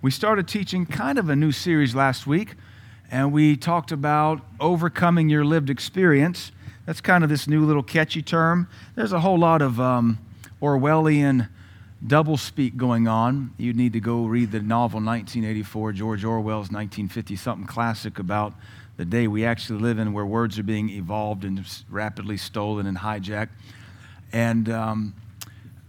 We started teaching kind of a new series last week, and we talked about overcoming your lived experience. That's kind of this new little catchy term. There's a whole lot of um, Orwellian doublespeak going on. You need to go read the novel 1984, George Orwell's 1950 something classic about the day we actually live in where words are being evolved and rapidly stolen and hijacked. And um,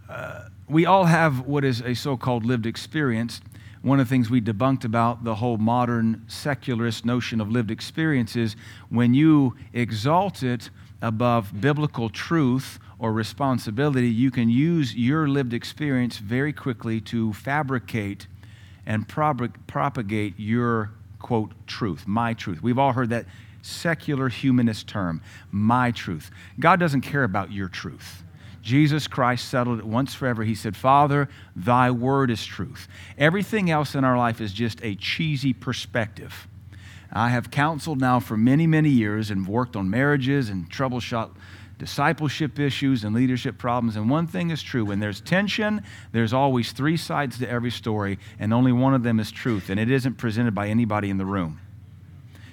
uh, we all have what is a so called lived experience. One of the things we debunked about the whole modern secularist notion of lived experience is when you exalt it above biblical truth or responsibility, you can use your lived experience very quickly to fabricate and propagate your quote truth, my truth. We've all heard that secular humanist term, my truth. God doesn't care about your truth. Jesus Christ settled it once forever. He said, Father, thy word is truth. Everything else in our life is just a cheesy perspective. I have counseled now for many, many years and worked on marriages and troubleshot discipleship issues and leadership problems. And one thing is true when there's tension, there's always three sides to every story, and only one of them is truth, and it isn't presented by anybody in the room.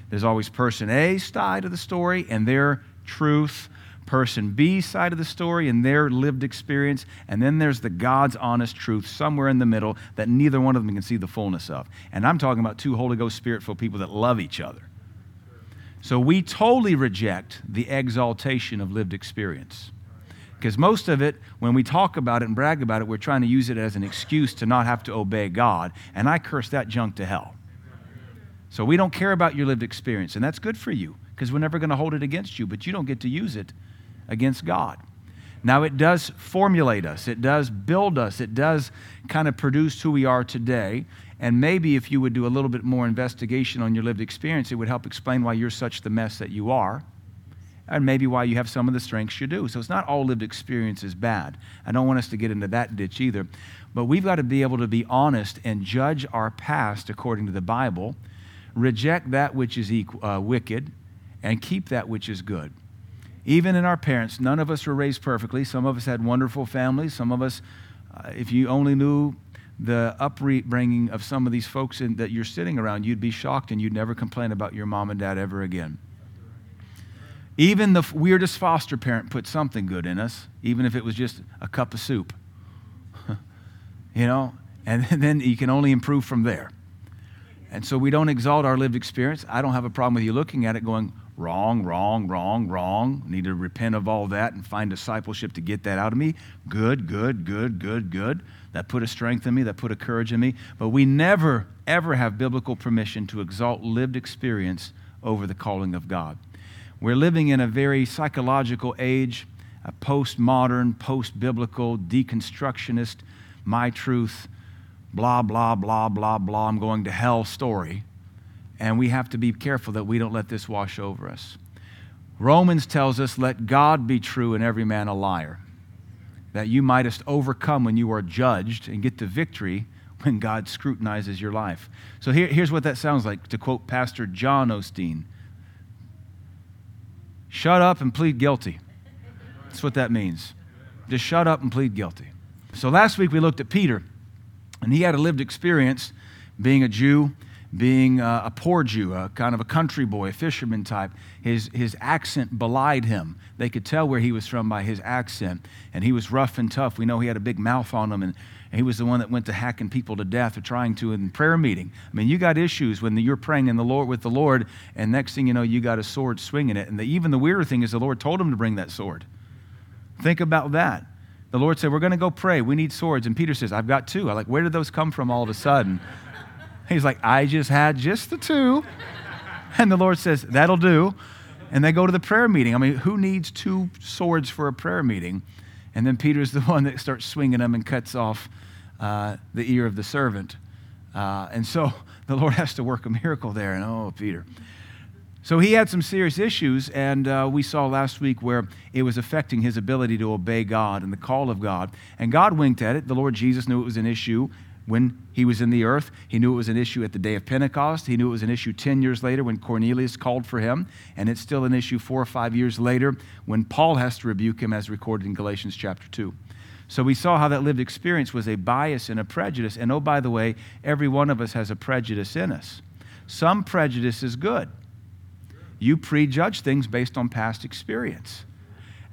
There's always person A side of the story and their truth person B side of the story and their lived experience, and then there's the God's honest truth somewhere in the middle that neither one of them can see the fullness of. And I'm talking about two Holy Ghost Spirit filled people that love each other. So we totally reject the exaltation of lived experience. Because most of it, when we talk about it and brag about it, we're trying to use it as an excuse to not have to obey God. And I curse that junk to hell. So we don't care about your lived experience, and that's good for you because we're never going to hold it against you, but you don't get to use it against God. Now, it does formulate us, it does build us, it does kind of produce who we are today. And maybe if you would do a little bit more investigation on your lived experience, it would help explain why you're such the mess that you are, and maybe why you have some of the strengths you do. So it's not all lived experience is bad. I don't want us to get into that ditch either. But we've got to be able to be honest and judge our past according to the Bible, reject that which is uh, wicked, and keep that which is good. Even in our parents, none of us were raised perfectly. Some of us had wonderful families. Some of us, uh, if you only knew the upbringing of some of these folks in, that you're sitting around, you'd be shocked and you'd never complain about your mom and dad ever again. Even the weirdest foster parent put something good in us, even if it was just a cup of soup. you know, and then you can only improve from there. And so we don't exalt our lived experience. I don't have a problem with you looking at it going, Wrong, wrong, wrong, wrong. Need to repent of all that and find discipleship to get that out of me. Good, good, good, good, good. That put a strength in me, that put a courage in me. But we never, ever have biblical permission to exalt lived experience over the calling of God. We're living in a very psychological age, a postmodern, post biblical, deconstructionist, my truth, blah, blah, blah, blah, blah, I'm going to hell story and we have to be careful that we don't let this wash over us. Romans tells us, let God be true and every man a liar, that you mightest overcome when you are judged and get the victory when God scrutinizes your life. So here, here's what that sounds like, to quote Pastor John Osteen Shut up and plead guilty. That's what that means. Just shut up and plead guilty. So last week we looked at Peter, and he had a lived experience being a Jew being a, a poor Jew, a kind of a country boy, a fisherman type, his, his accent belied him. They could tell where he was from by his accent. And he was rough and tough. We know he had a big mouth on him, and, and he was the one that went to hacking people to death or trying to in prayer meeting. I mean, you got issues when you're praying in the Lord with the Lord, and next thing you know, you got a sword swinging it. And the, even the weirder thing is the Lord told him to bring that sword. Think about that. The Lord said, We're going to go pray. We need swords. And Peter says, I've got two. I'm like, Where did those come from all of a sudden? He's like, I just had just the two. And the Lord says, That'll do. And they go to the prayer meeting. I mean, who needs two swords for a prayer meeting? And then Peter's the one that starts swinging them and cuts off uh, the ear of the servant. Uh, and so the Lord has to work a miracle there. And oh, Peter. So he had some serious issues, and uh, we saw last week where it was affecting his ability to obey God and the call of God. And God winked at it. The Lord Jesus knew it was an issue when he was in the earth. He knew it was an issue at the day of Pentecost. He knew it was an issue 10 years later when Cornelius called for him. And it's still an issue four or five years later when Paul has to rebuke him, as recorded in Galatians chapter 2. So we saw how that lived experience was a bias and a prejudice. And oh, by the way, every one of us has a prejudice in us. Some prejudice is good. You prejudge things based on past experience.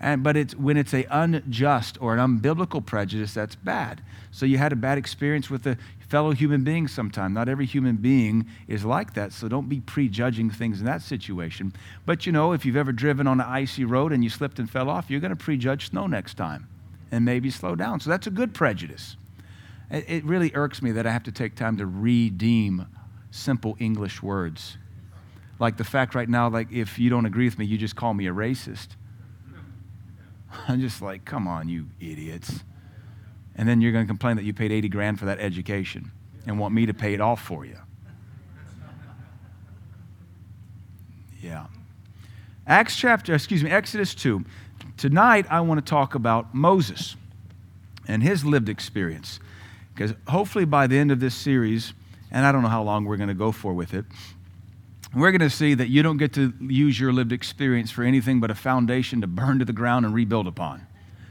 And, but it's, when it's an unjust or an unbiblical prejudice, that's bad. So you had a bad experience with a fellow human being sometime. Not every human being is like that, so don't be prejudging things in that situation. But you know, if you've ever driven on an icy road and you slipped and fell off, you're going to prejudge snow next time and maybe slow down. So that's a good prejudice. It, it really irks me that I have to take time to redeem simple English words. Like the fact right now, like if you don't agree with me, you just call me a racist. I'm just like, come on, you idiots. And then you're going to complain that you paid 80 grand for that education and want me to pay it off for you. Yeah. Acts chapter, excuse me, Exodus 2. Tonight, I want to talk about Moses and his lived experience. Because hopefully, by the end of this series, and I don't know how long we're going to go for with it, we're going to see that you don't get to use your lived experience for anything but a foundation to burn to the ground and rebuild upon.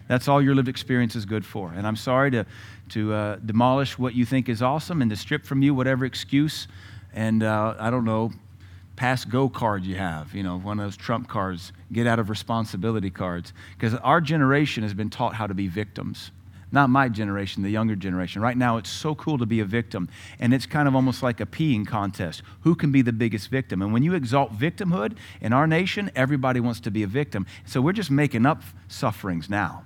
That's all your lived experience is good for. And I'm sorry to, to uh, demolish what you think is awesome and to strip from you whatever excuse and, uh, I don't know, pass go card you have, you know, one of those trump cards, get out of responsibility cards. Because our generation has been taught how to be victims. Not my generation, the younger generation. Right now, it's so cool to be a victim. And it's kind of almost like a peeing contest. Who can be the biggest victim? And when you exalt victimhood in our nation, everybody wants to be a victim. So we're just making up sufferings now.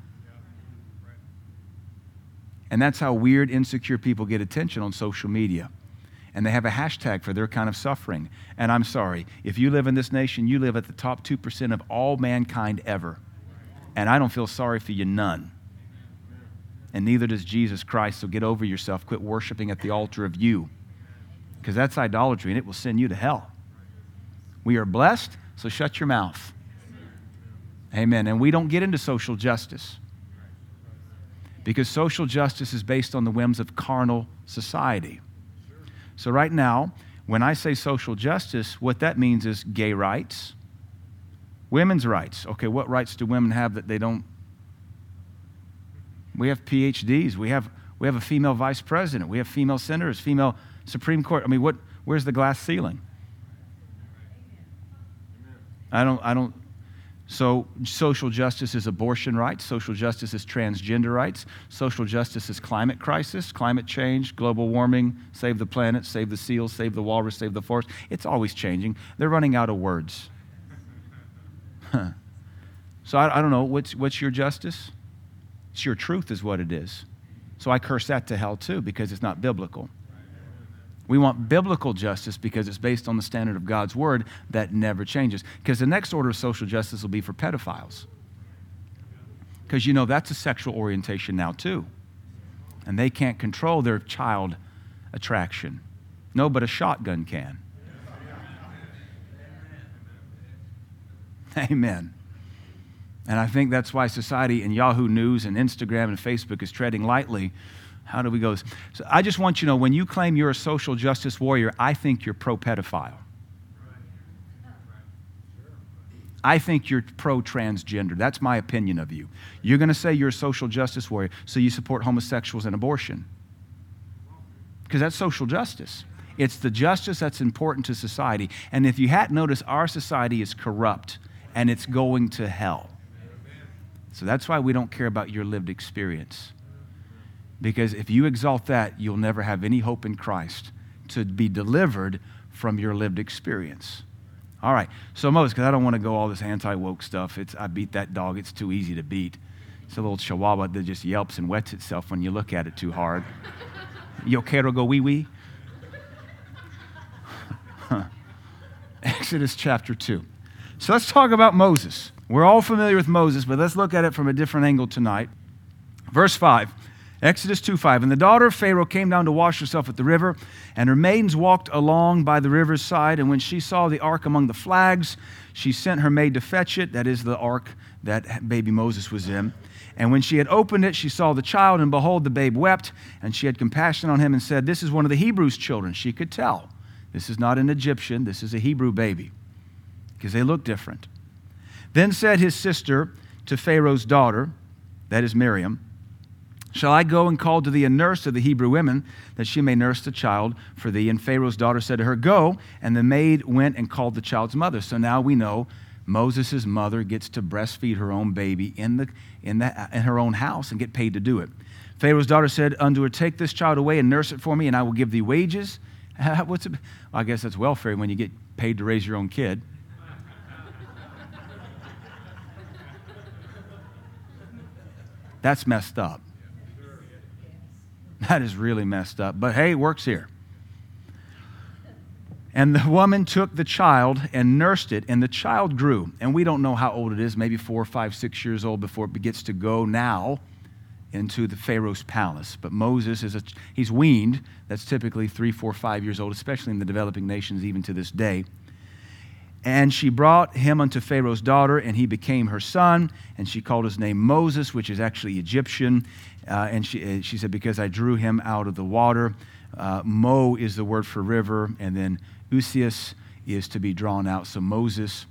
And that's how weird, insecure people get attention on social media. And they have a hashtag for their kind of suffering. And I'm sorry, if you live in this nation, you live at the top 2% of all mankind ever. And I don't feel sorry for you none and neither does Jesus Christ. So get over yourself. Quit worshiping at the altar of you, because that's idolatry and it will send you to hell. We are blessed, so shut your mouth. Amen. And we don't get into social justice because social justice is based on the whims of carnal society. So, right now, when I say social justice, what that means is gay rights, women's rights. Okay, what rights do women have that they don't we have PhDs. We have, we have a female vice president. We have female senators, female Supreme Court. I mean, what, where's the glass ceiling? I don't, I don't. So, social justice is abortion rights. Social justice is transgender rights. Social justice is climate crisis, climate change, global warming, save the planet, save the seals, save the walrus, save the forest. It's always changing. They're running out of words. so, I, I don't know. What's, what's your justice? It's your truth, is what it is. So I curse that to hell too because it's not biblical. We want biblical justice because it's based on the standard of God's word that never changes. Because the next order of social justice will be for pedophiles. Because you know that's a sexual orientation now too. And they can't control their child attraction. No, but a shotgun can. Amen. And I think that's why society and Yahoo News and Instagram and Facebook is treading lightly. How do we go? So I just want you to know when you claim you're a social justice warrior, I think you're pro pedophile. I think you're pro transgender. That's my opinion of you. You're going to say you're a social justice warrior, so you support homosexuals and abortion. Because that's social justice. It's the justice that's important to society. And if you hadn't noticed, our society is corrupt and it's going to hell. So that's why we don't care about your lived experience. Because if you exalt that, you'll never have any hope in Christ to be delivered from your lived experience. All right. So Moses, because I don't want to go all this anti-woke stuff. It's I beat that dog. It's too easy to beat. It's a little chihuahua that just yelps and wets itself when you look at it too hard. Yo quiero go wee wee. Exodus chapter 2. So let's talk about Moses. We're all familiar with Moses, but let's look at it from a different angle tonight. Verse 5, Exodus 2 5. And the daughter of Pharaoh came down to wash herself at the river, and her maidens walked along by the river's side. And when she saw the ark among the flags, she sent her maid to fetch it. That is the ark that baby Moses was in. And when she had opened it, she saw the child, and behold, the babe wept. And she had compassion on him and said, This is one of the Hebrews' children. She could tell. This is not an Egyptian, this is a Hebrew baby, because they look different. Then said his sister to Pharaoh's daughter, that is Miriam, Shall I go and call to thee a nurse of the Hebrew women, that she may nurse the child for thee? And Pharaoh's daughter said to her, Go. And the maid went and called the child's mother. So now we know Moses' mother gets to breastfeed her own baby in, the, in, the, in her own house and get paid to do it. Pharaoh's daughter said unto her, Take this child away and nurse it for me, and I will give thee wages. What's it? I guess that's welfare when you get paid to raise your own kid. That's messed up. That is really messed up. But hey, it works here. And the woman took the child and nursed it, and the child grew. And we don't know how old it is, maybe four, five, six years old before it gets to go now into the Pharaoh's palace. But Moses is a, he's weaned. That's typically three, four, five years old, especially in the developing nations, even to this day. And she brought him unto Pharaoh's daughter, and he became her son. And she called his name Moses, which is actually Egyptian. Uh, and she, she said, Because I drew him out of the water. Uh, Mo is the word for river, and then Usias is to be drawn out. So Moses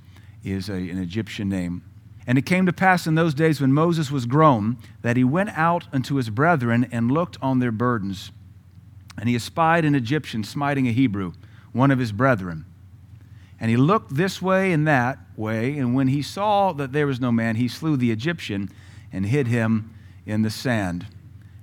is a, an Egyptian name. And it came to pass in those days when Moses was grown that he went out unto his brethren and looked on their burdens. And he espied an Egyptian smiting a Hebrew, one of his brethren. And he looked this way and that way, and when he saw that there was no man, he slew the Egyptian and hid him in the sand.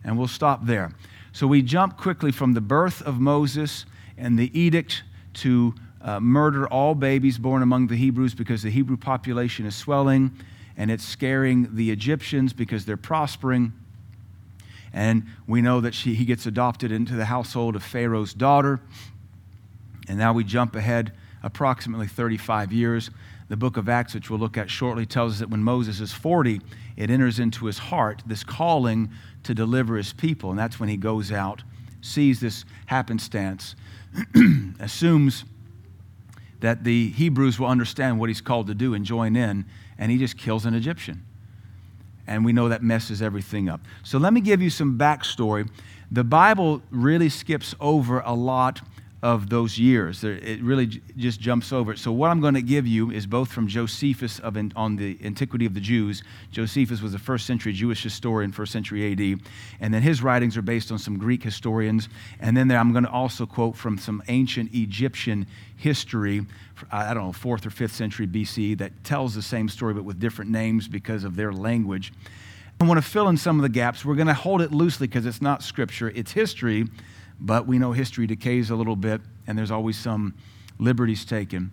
And we'll stop there. So we jump quickly from the birth of Moses and the edict to uh, murder all babies born among the Hebrews because the Hebrew population is swelling and it's scaring the Egyptians because they're prospering. And we know that she, he gets adopted into the household of Pharaoh's daughter. And now we jump ahead approximately 35 years. The book of Acts, which we'll look at shortly, tells us that when Moses is 40, it enters into his heart this calling to deliver his people. And that's when he goes out, sees this happenstance, assumes that the Hebrews will understand what he's called to do and join in, and he just kills an Egyptian. And we know that messes everything up. So let me give you some backstory. The Bible really skips over a lot of those years. It really just jumps over it. So, what I'm going to give you is both from Josephus of, on the Antiquity of the Jews. Josephus was a first century Jewish historian, first century AD. And then his writings are based on some Greek historians. And then there, I'm going to also quote from some ancient Egyptian history, I don't know, fourth or fifth century BC, that tells the same story but with different names because of their language. I want to fill in some of the gaps. We're going to hold it loosely because it's not scripture, it's history but we know history decays a little bit, and there's always some liberties taken.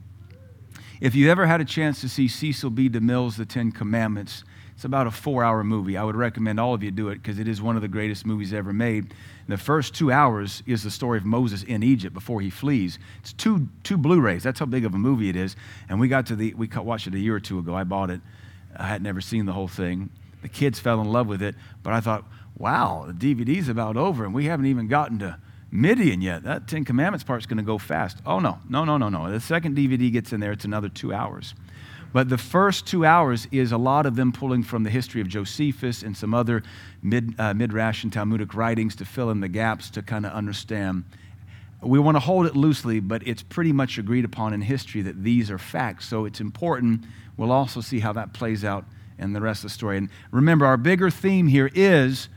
If you ever had a chance to see Cecil B. DeMille's The Ten Commandments, it's about a four hour movie. I would recommend all of you do it because it is one of the greatest movies ever made. the first two hours is the story of Moses in Egypt before he flees. It's two, two Blu rays. That's how big of a movie it is. And we got to the, we watched it a year or two ago. I bought it. I had never seen the whole thing. The kids fell in love with it, but I thought, wow, the DVD's about over and we haven't even gotten to Midian yet. That Ten Commandments part's going to go fast. Oh, no, no, no, no, no. The second DVD gets in there, it's another two hours. But the first two hours is a lot of them pulling from the history of Josephus and some other mid, uh, Midrash and Talmudic writings to fill in the gaps to kind of understand. We want to hold it loosely, but it's pretty much agreed upon in history that these are facts. So it's important. We'll also see how that plays out in the rest of the story. And remember, our bigger theme here is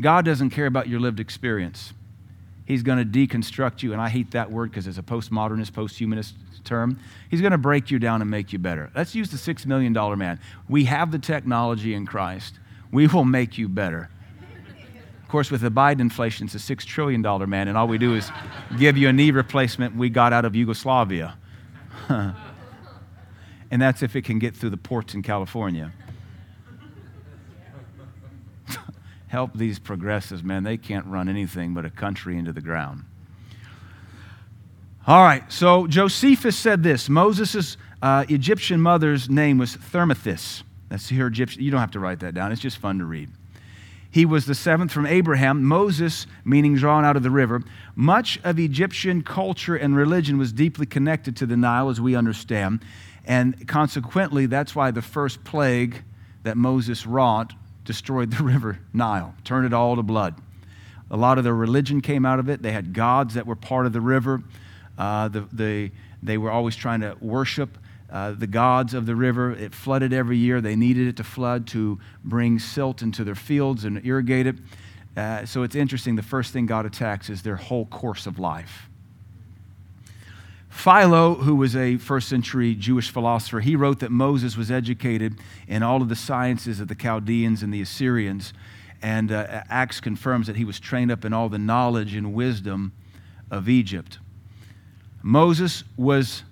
God doesn't care about your lived experience. He's going to deconstruct you, and I hate that word because it's a postmodernist, posthumanist term. He's going to break you down and make you better. Let's use the $6 million man. We have the technology in Christ. We will make you better. Of course, with the Biden inflation, it's a $6 trillion man, and all we do is give you a knee replacement we got out of Yugoslavia. and that's if it can get through the ports in California. Help these progressives, man. They can't run anything but a country into the ground. All right, so Josephus said this Moses' uh, Egyptian mother's name was Thermuthis. That's her Egyptian. You don't have to write that down, it's just fun to read. He was the seventh from Abraham, Moses, meaning drawn out of the river. Much of Egyptian culture and religion was deeply connected to the Nile, as we understand. And consequently, that's why the first plague that Moses wrought destroyed the river Nile, turned it all to blood. A lot of their religion came out of it. They had gods that were part of the river. Uh, the, the, they were always trying to worship uh, the gods of the river. It flooded every year. They needed it to flood to bring silt into their fields and irrigate it. Uh, so it's interesting. The first thing God attacks is their whole course of life. Philo, who was a first century Jewish philosopher, he wrote that Moses was educated in all of the sciences of the Chaldeans and the Assyrians. And uh, Acts confirms that he was trained up in all the knowledge and wisdom of Egypt. Moses was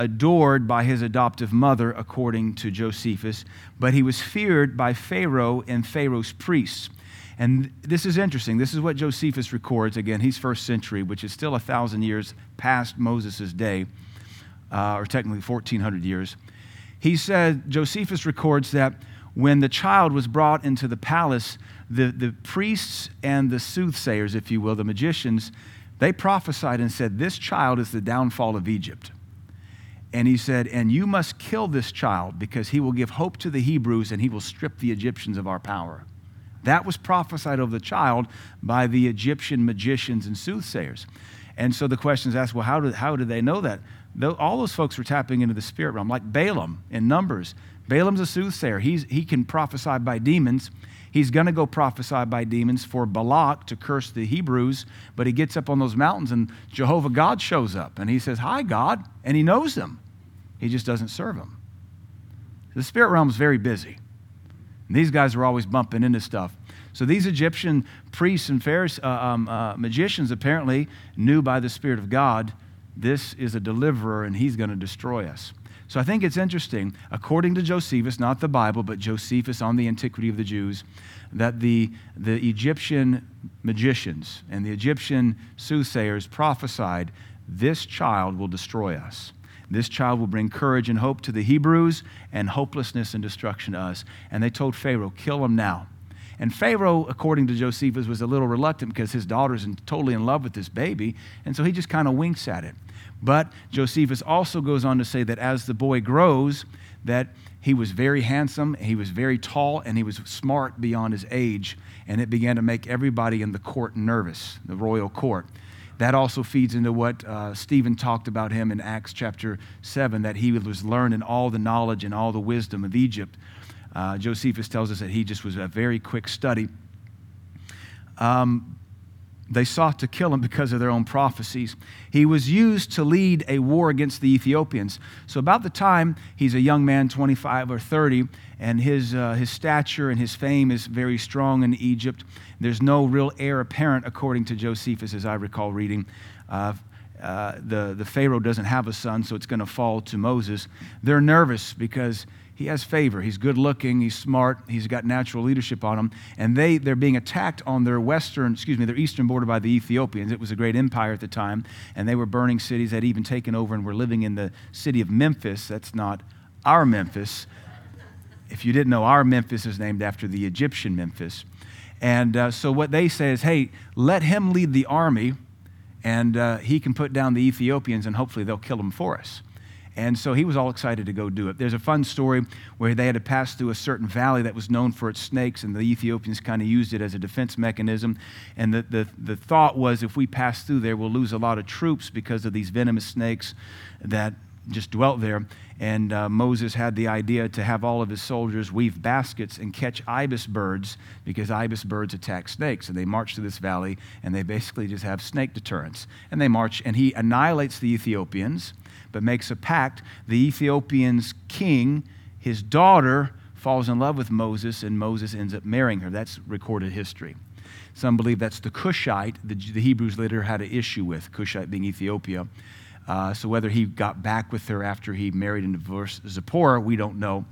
adored by his adoptive mother, according to Josephus, but he was feared by Pharaoh and Pharaoh's priests. And this is interesting. This is what Josephus records. Again, he's first century, which is still a thousand years past Moses' day, uh, or technically 1400 years. He said, Josephus records that when the child was brought into the palace, the, the priests and the soothsayers, if you will, the magicians, they prophesied and said, This child is the downfall of Egypt. And he said, And you must kill this child because he will give hope to the Hebrews and he will strip the Egyptians of our power. That was prophesied over the child by the Egyptian magicians and soothsayers. And so the question is asked well, how did, how did they know that? All those folks were tapping into the spirit realm, like Balaam in Numbers. Balaam's a soothsayer, He's, he can prophesy by demons. He's going to go prophesy by demons for Balak to curse the Hebrews, but he gets up on those mountains and Jehovah God shows up and he says, Hi, God, and he knows them. He just doesn't serve them. The spirit realm is very busy. These guys were always bumping into stuff. So these Egyptian priests and Pharisees, uh, um, uh, magicians apparently knew by the Spirit of God this is a deliverer and he's going to destroy us. So I think it's interesting, according to Josephus, not the Bible, but Josephus on the antiquity of the Jews, that the, the Egyptian magicians and the Egyptian soothsayers prophesied this child will destroy us. This child will bring courage and hope to the Hebrews and hopelessness and destruction to us. And they told Pharaoh, kill him now. And Pharaoh, according to Josephus, was a little reluctant because his daughter's totally in love with this baby. And so he just kind of winks at it. But Josephus also goes on to say that as the boy grows, that he was very handsome, he was very tall, and he was smart beyond his age. And it began to make everybody in the court nervous, the royal court. That also feeds into what uh, Stephen talked about him in Acts chapter 7, that he was learned in all the knowledge and all the wisdom of Egypt. Uh, Josephus tells us that he just was a very quick study. Um, they sought to kill him because of their own prophecies. He was used to lead a war against the Ethiopians. So, about the time he's a young man, 25 or 30, and his, uh, his stature and his fame is very strong in Egypt, there's no real heir apparent, according to Josephus, as I recall reading. Uh, uh, the, the Pharaoh doesn't have a son, so it's going to fall to Moses. They're nervous because he has favor. He's good looking, he's smart, he's got natural leadership on him. And they, they're being attacked on their western, excuse me, their eastern border by the Ethiopians. It was a great empire at the time, and they were burning cities, had even taken over and were living in the city of Memphis. That's not our Memphis. If you didn't know, our Memphis is named after the Egyptian Memphis. And uh, so what they say is, hey, let him lead the army, and uh, he can put down the Ethiopians, and hopefully they'll kill him for us. And so he was all excited to go do it. There's a fun story where they had to pass through a certain valley that was known for its snakes, and the Ethiopians kind of used it as a defense mechanism. And the, the, the thought was if we pass through there, we'll lose a lot of troops because of these venomous snakes that just dwelt there. And uh, Moses had the idea to have all of his soldiers weave baskets and catch ibis birds because ibis birds attack snakes. And they march through this valley and they basically just have snake deterrence. And they march, and he annihilates the Ethiopians but makes a pact. The Ethiopian's king, his daughter, falls in love with Moses, and Moses ends up marrying her. That's recorded history. Some believe that's the Cushite the, the Hebrews later had an issue with, Cushite being Ethiopia. Uh, so whether he got back with her after he married and divorced Zipporah, we don't know.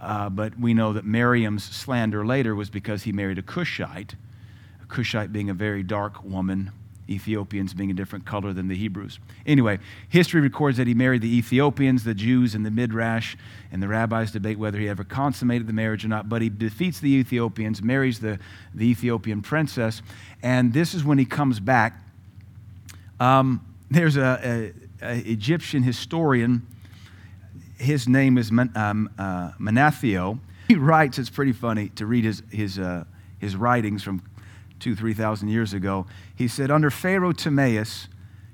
Uh, but we know that Miriam's slander later was because he married a Cushite, a Cushite being a very dark woman Ethiopians being a different color than the Hebrews. Anyway, history records that he married the Ethiopians, the Jews, and the Midrash, and the rabbis debate whether he ever consummated the marriage or not, but he defeats the Ethiopians, marries the, the Ethiopian princess, and this is when he comes back. Um, there's a, a, a, Egyptian historian, his name is Man, um, uh. He writes, it's pretty funny to read his, his, uh, his writings from two, 3,000 years ago. He said, Under Pharaoh Timaeus,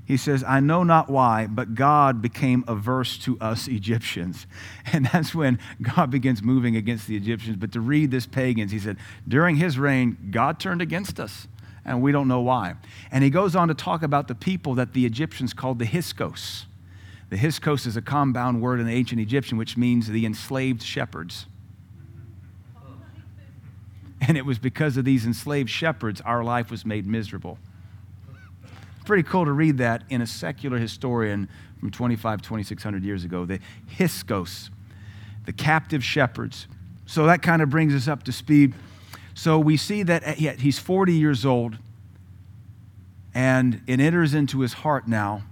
he says, I know not why, but God became averse to us Egyptians. And that's when God begins moving against the Egyptians. But to read this pagans, he said, during his reign, God turned against us, and we don't know why. And he goes on to talk about the people that the Egyptians called the Hyksos. The Hyksos is a compound word in the ancient Egyptian, which means the enslaved shepherds. And it was because of these enslaved shepherds our life was made miserable pretty cool to read that in a secular historian from 25, 2600 years ago, the Hyksos, the captive shepherds. So that kind of brings us up to speed. So we see that he's 40 years old, and it enters into his heart now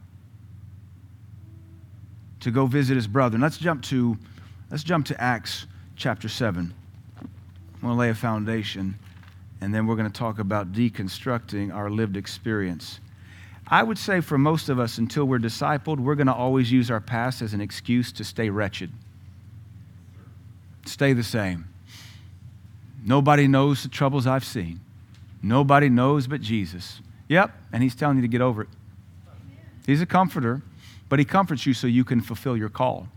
to go visit his brother. And let's jump to let's jump to Acts chapter 7. I'm going to lay a foundation, and then we're going to talk about deconstructing our lived experience. I would say for most of us, until we're discipled, we're going to always use our past as an excuse to stay wretched, stay the same. Nobody knows the troubles I've seen. Nobody knows but Jesus. Yep, and He's telling you to get over it. He's a comforter, but He comforts you so you can fulfill your call.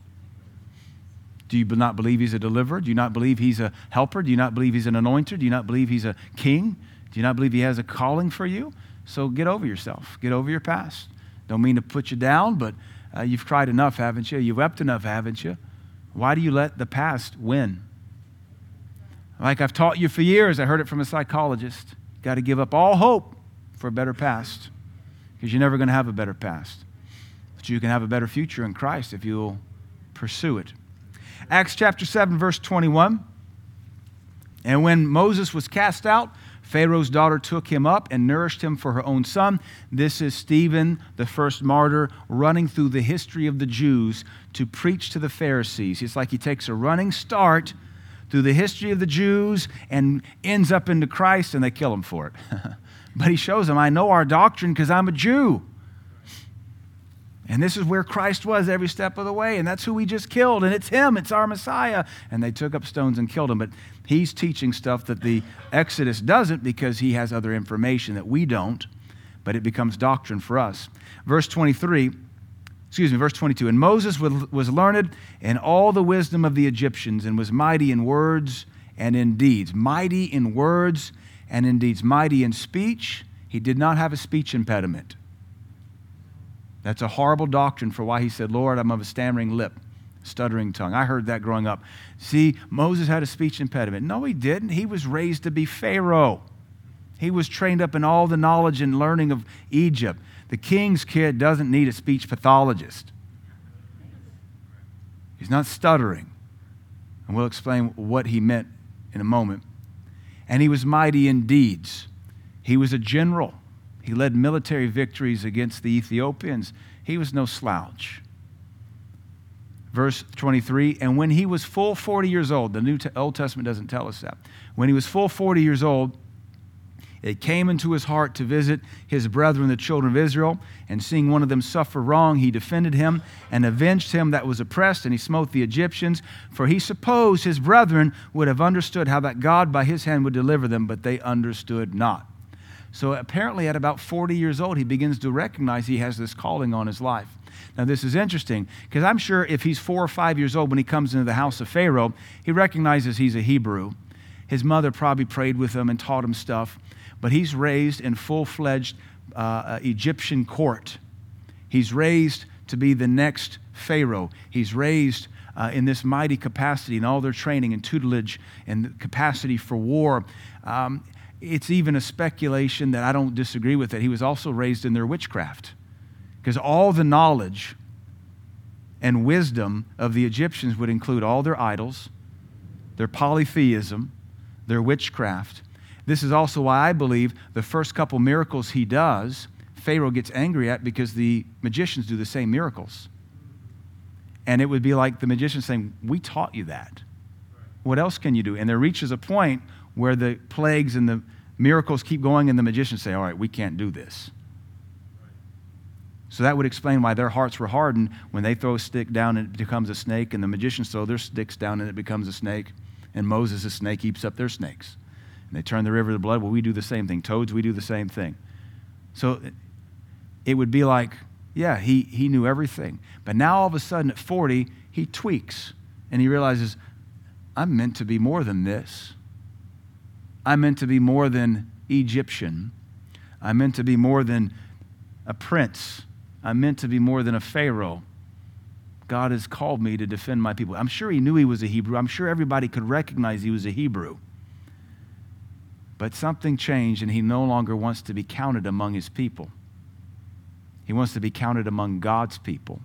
Do you not believe He's a deliverer? Do you not believe He's a helper? Do you not believe He's an anointer? Do you not believe He's a king? Do you not believe He has a calling for you? So get over yourself, get over your past. Don't mean to put you down, but uh, you've cried enough, haven't you? You've wept enough, haven't you? Why do you let the past win? Like I've taught you for years, I heard it from a psychologist. Got to give up all hope for a better past because you're never going to have a better past. But you can have a better future in Christ if you'll pursue it. Acts chapter 7, verse 21. And when Moses was cast out, Pharaoh's daughter took him up and nourished him for her own son. This is Stephen, the first martyr, running through the history of the Jews to preach to the Pharisees. It's like he takes a running start through the history of the Jews and ends up into Christ, and they kill him for it. but he shows them, I know our doctrine because I'm a Jew. And this is where Christ was every step of the way. And that's who we just killed. And it's him, it's our Messiah. And they took up stones and killed him. But he's teaching stuff that the Exodus doesn't because he has other information that we don't. But it becomes doctrine for us. Verse 23, excuse me, verse 22. And Moses was learned in all the wisdom of the Egyptians and was mighty in words and in deeds. Mighty in words and in deeds. Mighty in speech. He did not have a speech impediment. That's a horrible doctrine for why he said, Lord, I'm of a stammering lip, stuttering tongue. I heard that growing up. See, Moses had a speech impediment. No, he didn't. He was raised to be Pharaoh. He was trained up in all the knowledge and learning of Egypt. The king's kid doesn't need a speech pathologist. He's not stuttering. And we'll explain what he meant in a moment. And he was mighty in deeds. He was a general. He led military victories against the Ethiopians. He was no slouch. Verse 23 And when he was full 40 years old, the New Old Testament doesn't tell us that. When he was full 40 years old, it came into his heart to visit his brethren, the children of Israel, and seeing one of them suffer wrong, he defended him and avenged him that was oppressed, and he smote the Egyptians. For he supposed his brethren would have understood how that God by his hand would deliver them, but they understood not. So apparently, at about 40 years old, he begins to recognize he has this calling on his life. Now, this is interesting because I'm sure if he's four or five years old when he comes into the house of Pharaoh, he recognizes he's a Hebrew. His mother probably prayed with him and taught him stuff, but he's raised in full fledged uh, uh, Egyptian court. He's raised to be the next Pharaoh. He's raised uh, in this mighty capacity and all their training and tutelage and capacity for war. Um, it's even a speculation that I don't disagree with that he was also raised in their witchcraft. Because all the knowledge and wisdom of the Egyptians would include all their idols, their polytheism, their witchcraft. This is also why I believe the first couple miracles he does, Pharaoh gets angry at because the magicians do the same miracles. And it would be like the magician saying, We taught you that. What else can you do? And there reaches a point where the plagues and the miracles keep going, and the magicians say, All right, we can't do this. So that would explain why their hearts were hardened when they throw a stick down and it becomes a snake, and the magicians throw their sticks down and it becomes a snake, and Moses' snake keeps up their snakes. And they turn the river to blood. Well, we do the same thing. Toads, we do the same thing. So it would be like Yeah, he, he knew everything. But now all of a sudden at 40, he tweaks and he realizes, I'm meant to be more than this. I'm meant to be more than Egyptian. I'm meant to be more than a prince. I'm meant to be more than a Pharaoh. God has called me to defend my people. I'm sure he knew he was a Hebrew. I'm sure everybody could recognize he was a Hebrew. But something changed, and he no longer wants to be counted among his people. He wants to be counted among God's people.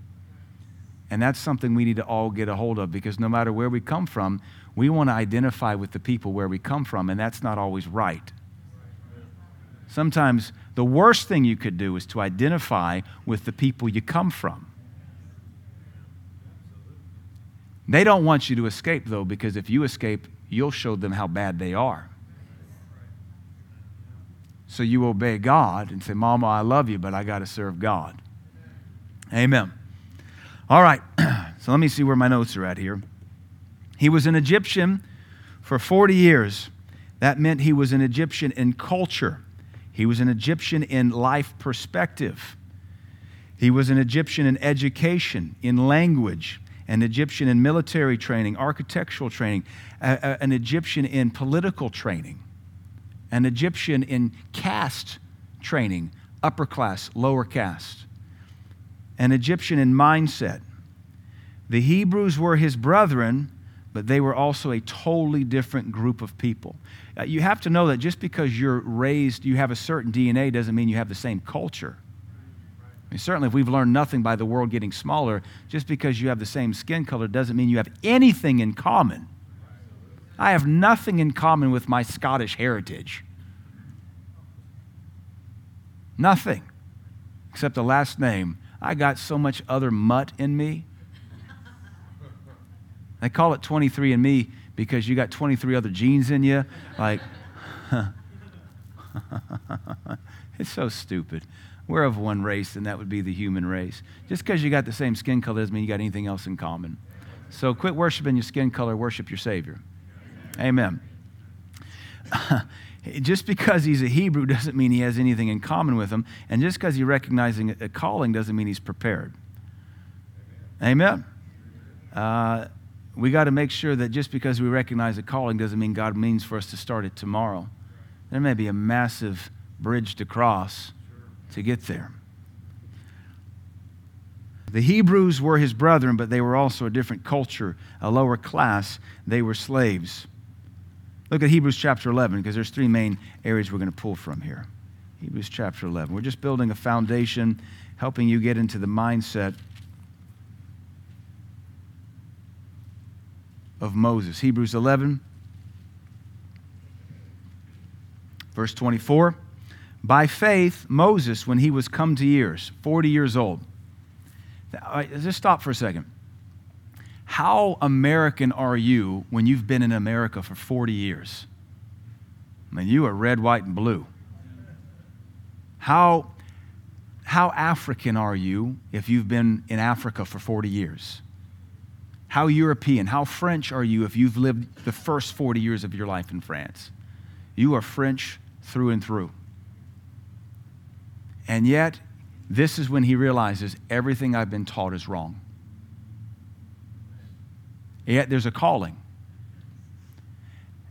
And that's something we need to all get a hold of because no matter where we come from, we want to identify with the people where we come from, and that's not always right. Sometimes the worst thing you could do is to identify with the people you come from. They don't want you to escape, though, because if you escape, you'll show them how bad they are. So you obey God and say, Mama, I love you, but I got to serve God. Amen. All right, so let me see where my notes are at here. He was an Egyptian for 40 years. That meant he was an Egyptian in culture, he was an Egyptian in life perspective, he was an Egyptian in education, in language, an Egyptian in military training, architectural training, an Egyptian in political training, an Egyptian in caste training, upper class, lower caste, an Egyptian in mindset. The Hebrews were his brethren, but they were also a totally different group of people. Uh, you have to know that just because you're raised, you have a certain DNA, doesn't mean you have the same culture. I mean, certainly, if we've learned nothing by the world getting smaller, just because you have the same skin color doesn't mean you have anything in common. I have nothing in common with my Scottish heritage. Nothing except the last name. I got so much other mutt in me. They call it 23andMe because you got 23 other genes in you. Like, it's so stupid. We're of one race, and that would be the human race. Just because you got the same skin color doesn't mean you got anything else in common. So quit worshiping your skin color, worship your Savior. Amen. just because he's a Hebrew doesn't mean he has anything in common with them. And just because he's recognizing a calling doesn't mean he's prepared. Amen. Uh, we got to make sure that just because we recognize a calling doesn't mean God means for us to start it tomorrow. There may be a massive bridge to cross to get there. The Hebrews were his brethren, but they were also a different culture, a lower class. They were slaves. Look at Hebrews chapter 11, because there's three main areas we're going to pull from here. Hebrews chapter 11. We're just building a foundation, helping you get into the mindset of Moses. Hebrews 11, verse 24. By faith, Moses, when he was come to years, 40 years old, just stop for a second. How American are you when you've been in America for 40 years? I mean, you are red, white, and blue. How, how African are you if you've been in Africa for 40 years? How European, how French are you if you've lived the first 40 years of your life in France? You are French through and through. And yet, this is when he realizes everything I've been taught is wrong. Yet there's a calling.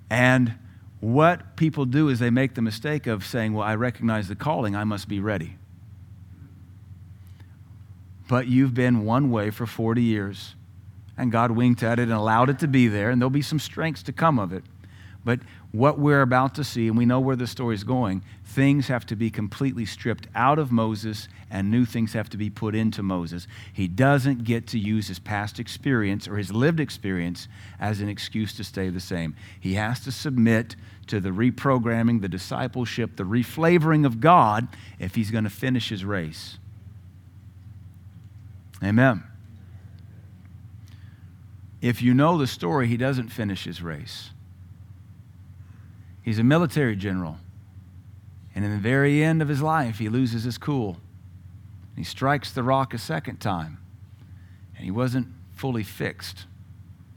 And what people do is they make the mistake of saying, Well, I recognize the calling, I must be ready. But you've been one way for 40 years and God winked at it and allowed it to be there, and there'll be some strengths to come of it. But what we're about to see, and we know where the story is going, things have to be completely stripped out of Moses and new things have to be put into Moses. He doesn't get to use his past experience or his lived experience as an excuse to stay the same. He has to submit to the reprogramming, the discipleship, the reflavoring of God if he's going to finish his race. Amen. If you know the story, he doesn't finish his race. He's a military general. And in the very end of his life, he loses his cool. He strikes the rock a second time. And he wasn't fully fixed.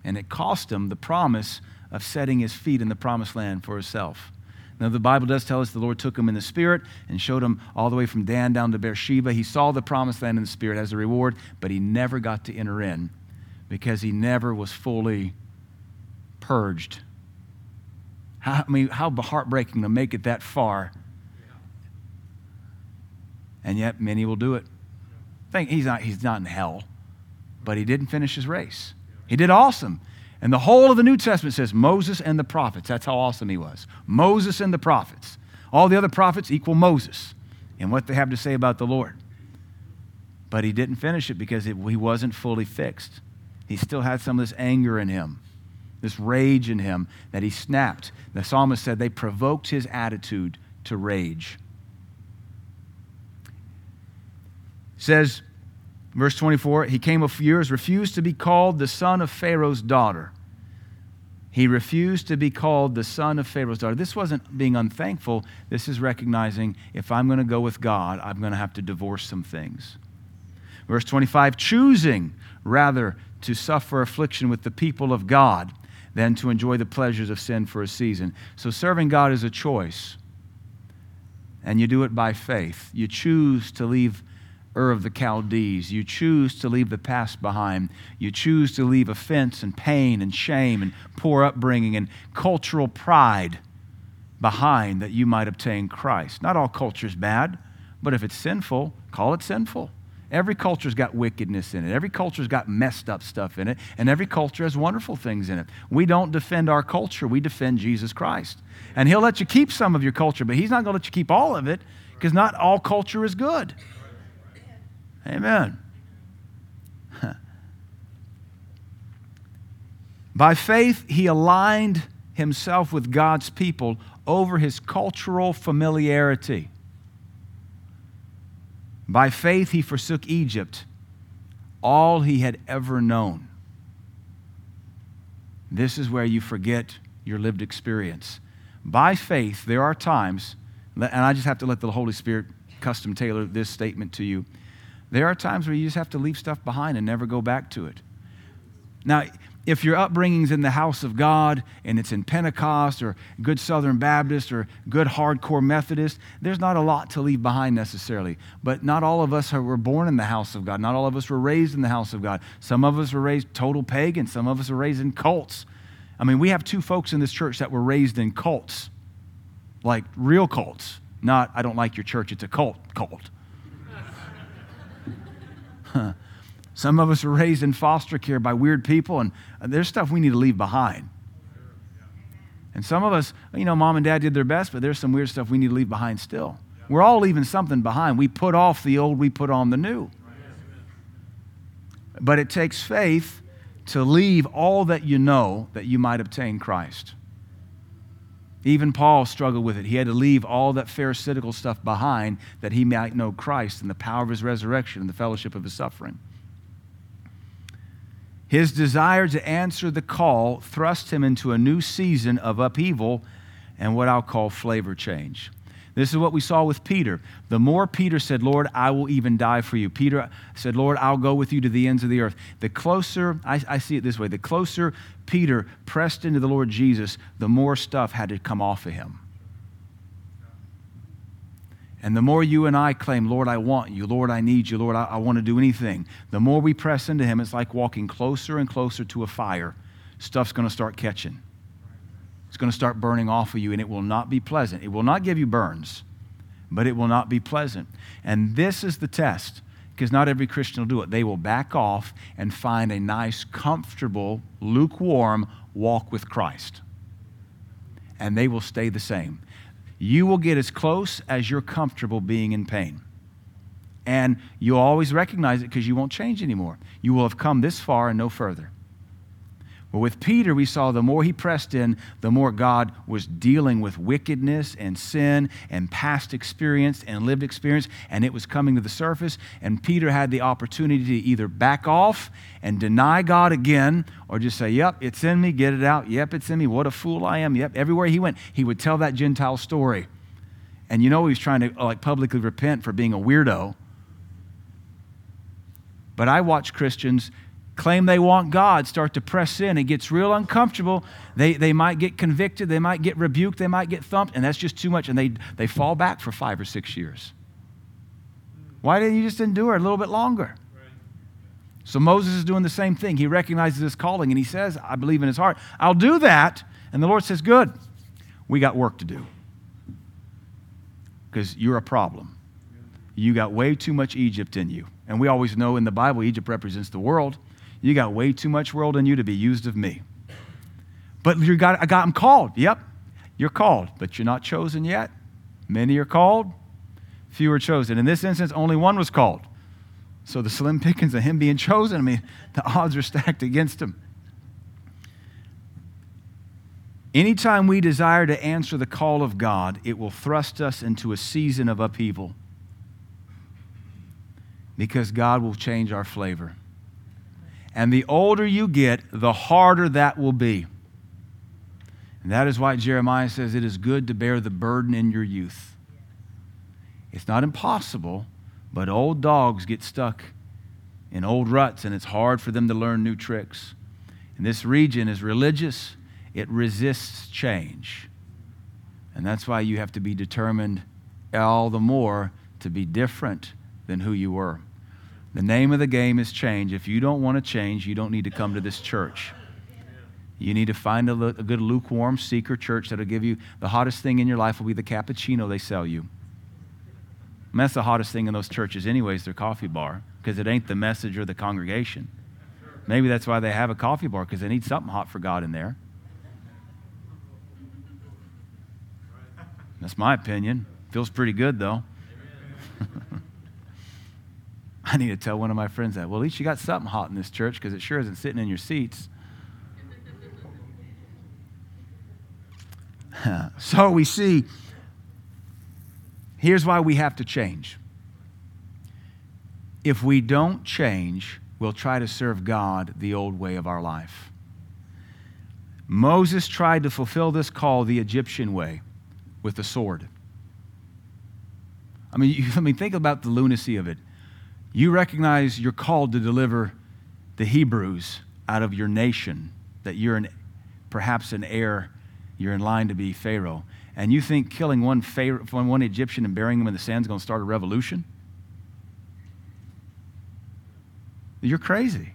And it cost him the promise of setting his feet in the promised land for himself. Now, the Bible does tell us the Lord took him in the spirit and showed him all the way from Dan down to Beersheba. He saw the promised land in the spirit as a reward, but he never got to enter in because he never was fully purged. How, I mean, how heartbreaking to make it that far. And yet, many will do it. Think he's not, he's not in hell, but he didn't finish his race. He did awesome. And the whole of the New Testament says Moses and the prophets. That's how awesome he was. Moses and the prophets. All the other prophets equal Moses and what they have to say about the Lord. But he didn't finish it because it, he wasn't fully fixed. He still had some of this anger in him, this rage in him that he snapped. The psalmist said they provoked his attitude to rage. says, verse 24, he came of years, refused to be called the son of Pharaoh's daughter. He refused to be called the son of Pharaoh's daughter. This wasn't being unthankful. This is recognizing if I'm going to go with God, I'm going to have to divorce some things. Verse 25, choosing rather to suffer affliction with the people of God than to enjoy the pleasures of sin for a season. So serving God is a choice. And you do it by faith. You choose to leave Ur of the Chaldees. You choose to leave the past behind. You choose to leave offense and pain and shame and poor upbringing and cultural pride behind that you might obtain Christ. Not all culture is bad, but if it's sinful, call it sinful. Every culture's got wickedness in it. Every culture's got messed up stuff in it, and every culture has wonderful things in it. We don't defend our culture, we defend Jesus Christ. And He'll let you keep some of your culture, but He's not going to let you keep all of it because not all culture is good. Amen. By faith, he aligned himself with God's people over his cultural familiarity. By faith, he forsook Egypt, all he had ever known. This is where you forget your lived experience. By faith, there are times, and I just have to let the Holy Spirit custom tailor this statement to you. There are times where you just have to leave stuff behind and never go back to it. Now, if your upbringing's in the house of God and it's in Pentecost or good Southern Baptist or good hardcore Methodist, there's not a lot to leave behind necessarily. But not all of us were born in the house of God. Not all of us were raised in the house of God. Some of us were raised total pagan. Some of us were raised in cults. I mean, we have two folks in this church that were raised in cults, like real cults. Not, I don't like your church, it's a cult, cult. Some of us were raised in foster care by weird people, and there's stuff we need to leave behind. And some of us, you know, mom and dad did their best, but there's some weird stuff we need to leave behind still. We're all leaving something behind. We put off the old, we put on the new. But it takes faith to leave all that you know that you might obtain Christ. Even Paul struggled with it. He had to leave all that Pharisaical stuff behind that he might know Christ and the power of his resurrection and the fellowship of his suffering. His desire to answer the call thrust him into a new season of upheaval and what I'll call flavor change. This is what we saw with Peter. The more Peter said, Lord, I will even die for you. Peter said, Lord, I'll go with you to the ends of the earth. The closer, I, I, see it this way, the closer Peter pressed into the Lord Jesus, the more stuff had to come off of him. And the more you and I claim, Lord, I want you, Lord, I need you, Lord, I, I want to do anything, the more we press into Him, it's like walking closer and closer to a fire. Stuff's going to start catching. It's going to start burning off of you, and it will not be pleasant. It will not give you burns, but it will not be pleasant. And this is the test, because not every Christian will do it. They will back off and find a nice, comfortable, lukewarm walk with Christ. And they will stay the same. You will get as close as you're comfortable being in pain. And you'll always recognize it because you won't change anymore. You will have come this far and no further. But with Peter, we saw the more he pressed in, the more God was dealing with wickedness and sin and past experience and lived experience, and it was coming to the surface. And Peter had the opportunity to either back off and deny God again, or just say, Yep, it's in me, get it out. Yep, it's in me. What a fool I am. Yep, everywhere he went, he would tell that Gentile story. And you know he was trying to like publicly repent for being a weirdo. But I watch Christians claim they want God start to press in. It gets real uncomfortable. They, they might get convicted, they might get rebuked, they might get thumped, and that's just too much. And they, they fall back for five or six years. Why didn't you just endure a little bit longer? So Moses is doing the same thing. He recognizes his calling and he says, I believe in his heart, I'll do that. And the Lord says, Good, we got work to do. Because you're a problem. You got way too much Egypt in you. And we always know in the Bible, Egypt represents the world. You got way too much world in you to be used of me. But you got, I got them called. Yep, you're called, but you're not chosen yet. Many are called, few are chosen. In this instance, only one was called. So the slim pickings of him being chosen, I mean, the odds are stacked against him. Anytime we desire to answer the call of God, it will thrust us into a season of upheaval because God will change our flavor. And the older you get, the harder that will be. And that is why Jeremiah says it is good to bear the burden in your youth. It's not impossible, but old dogs get stuck in old ruts and it's hard for them to learn new tricks. And this region is religious, it resists change. And that's why you have to be determined all the more to be different than who you were. The name of the game is change. If you don't want to change, you don't need to come to this church. You need to find a, a good lukewarm seeker church that'll give you the hottest thing in your life will be the cappuccino they sell you. And that's the hottest thing in those churches, anyways, their coffee bar, because it ain't the message or the congregation. Maybe that's why they have a coffee bar, because they need something hot for God in there. That's my opinion. Feels pretty good, though. I need to tell one of my friends that. Well, at least you got something hot in this church because it sure isn't sitting in your seats. so we see here's why we have to change. If we don't change, we'll try to serve God the old way of our life. Moses tried to fulfill this call the Egyptian way with the sword. I mean, you, I mean, think about the lunacy of it you recognize you're called to deliver the Hebrews out of your nation, that you're an, perhaps an heir, you're in line to be Pharaoh, and you think killing one, Pharaoh, one Egyptian and burying him in the sand is going to start a revolution? You're crazy.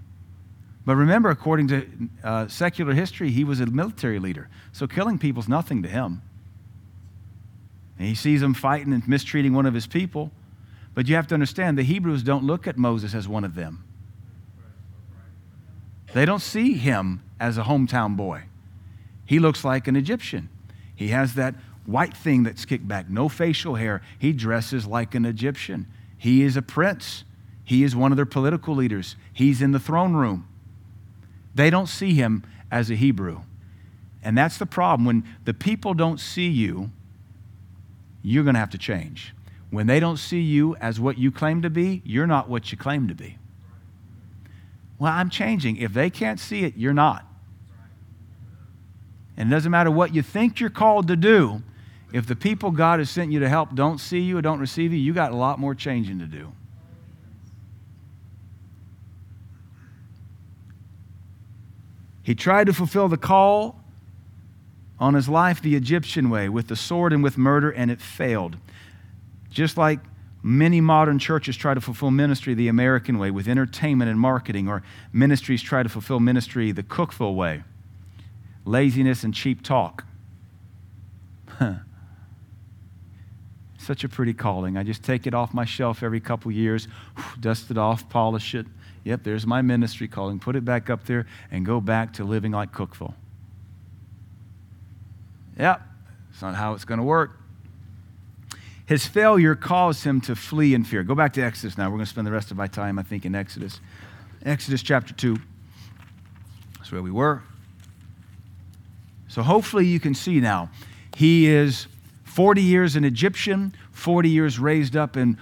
But remember, according to uh, secular history, he was a military leader. So killing people is nothing to him. And he sees them fighting and mistreating one of his people. But you have to understand the Hebrews don't look at Moses as one of them. They don't see him as a hometown boy. He looks like an Egyptian. He has that white thing that's kicked back, no facial hair. He dresses like an Egyptian. He is a prince. He is one of their political leaders. He's in the throne room. They don't see him as a Hebrew. And that's the problem. When the people don't see you, you're going to have to change. When they don't see you as what you claim to be, you're not what you claim to be. Well, I'm changing. If they can't see it, you're not. And it doesn't matter what you think you're called to do. If the people God has sent you to help don't see you or don't receive you, you got a lot more changing to do. He tried to fulfill the call on his life the Egyptian way, with the sword and with murder, and it failed. Just like many modern churches try to fulfill ministry the American way with entertainment and marketing, or ministries try to fulfill ministry the Cookeville way laziness and cheap talk. Such a pretty calling. I just take it off my shelf every couple years, dust it off, polish it. Yep, there's my ministry calling. Put it back up there and go back to living like Cookeville. Yep, it's not how it's going to work. His failure caused him to flee in fear. Go back to Exodus now. We're going to spend the rest of my time, I think, in Exodus. Exodus chapter 2. That's where we were. So hopefully you can see now. He is 40 years an Egyptian, 40 years raised up in,